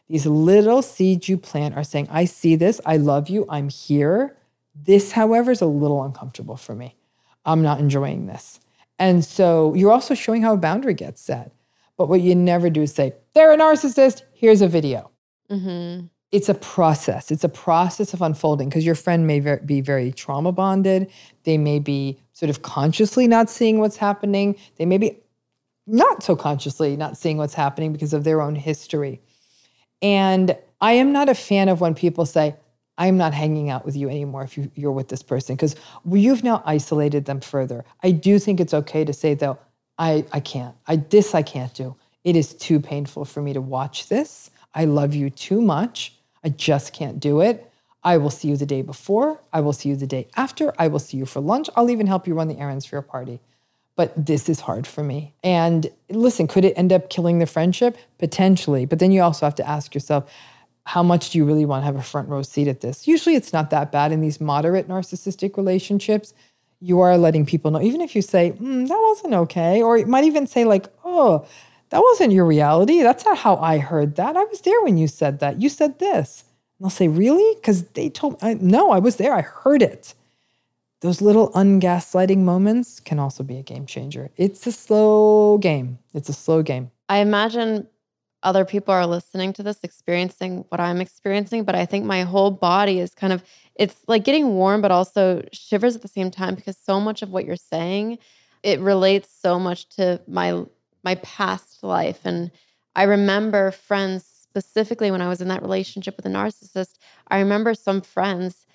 These little seeds you plant are saying, I see this, I love you, I'm here. This, however, is a little uncomfortable for me. I'm not enjoying this. And so you're also showing how a boundary gets set. But what you never do is say, they're a narcissist, here's a video. Mm-hmm. it's a process. It's a process of unfolding because your friend may ver- be very trauma bonded. They may be sort of consciously not seeing what's happening. They may be not so consciously not seeing what's happening because of their own history. And I am not a fan of when people say, I'm not hanging out with you anymore if you, you're with this person, because you've now isolated them further. I do think it's okay to say, though, I, I can't. I this I can't do. It is too painful for me to watch this. I love you too much. I just can't do it. I will see you the day before. I will see you the day after. I will see you for lunch. I'll even help you run the errands for your party. But this is hard for me. And listen, could it end up killing the friendship? Potentially. But then you also have to ask yourself, how much do you really want to have a front row seat at this? Usually it's not that bad in these moderate narcissistic relationships. You are letting people know, even if you say, mm, that wasn't okay, or you might even say, like, oh, that wasn't your reality. That's not how I heard that. I was there when you said that. You said this. And they'll say, Really? Because they told me, no, I was there. I heard it. Those little ungaslighting moments can also be a game changer. It's a slow game. It's a slow game. I imagine other people are listening to this, experiencing what I'm experiencing, but I think my whole body is kind of, it's like getting warm, but also shivers at the same time because so much of what you're saying, it relates so much to my my past life. And I remember friends, specifically when I was in that relationship with a narcissist, I remember some friends,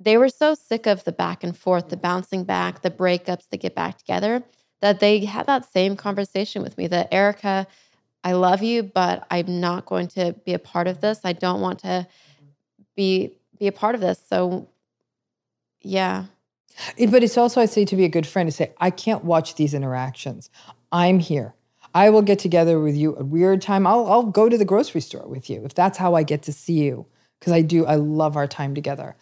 they were so sick of the back and forth, the bouncing back, the breakups, the get back together, that they had that same conversation with me that Erika, I love you, but I'm not going to be a part of this. I don't want to be be a part of this. So yeah. But it's also, I say to be a good friend, to say, I can't watch these interactions. I'm here. I will get together with you a weird time. I'll, I'll go to the grocery store with you if that's how I get to see you. Because I do, I love our time together.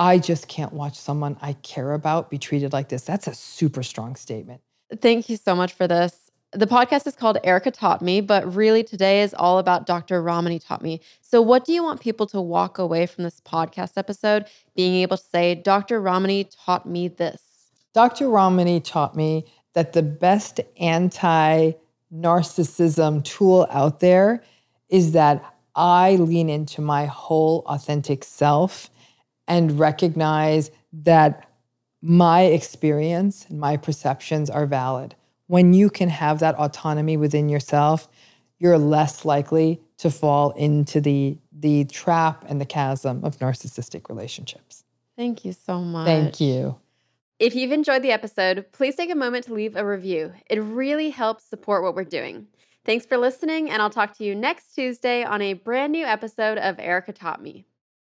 I just can't watch someone I care about be treated like this. That's a super strong statement. Thank you so much for this. The podcast is called Erika Taught Me, but really today is all about Dr. Ramani Taught Me. So, what do you want people to walk away from this podcast episode being able to say, Dr. Ramani taught me this? Dr. Ramani taught me that the best anti narcissism tool out there is that I lean into my whole authentic self and recognize that my experience and my perceptions are valid. When you can have that autonomy within yourself, you're less likely to fall into the the trap and the chasm of narcissistic relationships. Thank you so much. Thank you. If you've enjoyed the episode, please take a moment to leave a review. It really helps support what we're doing. Thanks for listening, and I'll talk to you next Tuesday on a brand new episode of Erika Taught Me.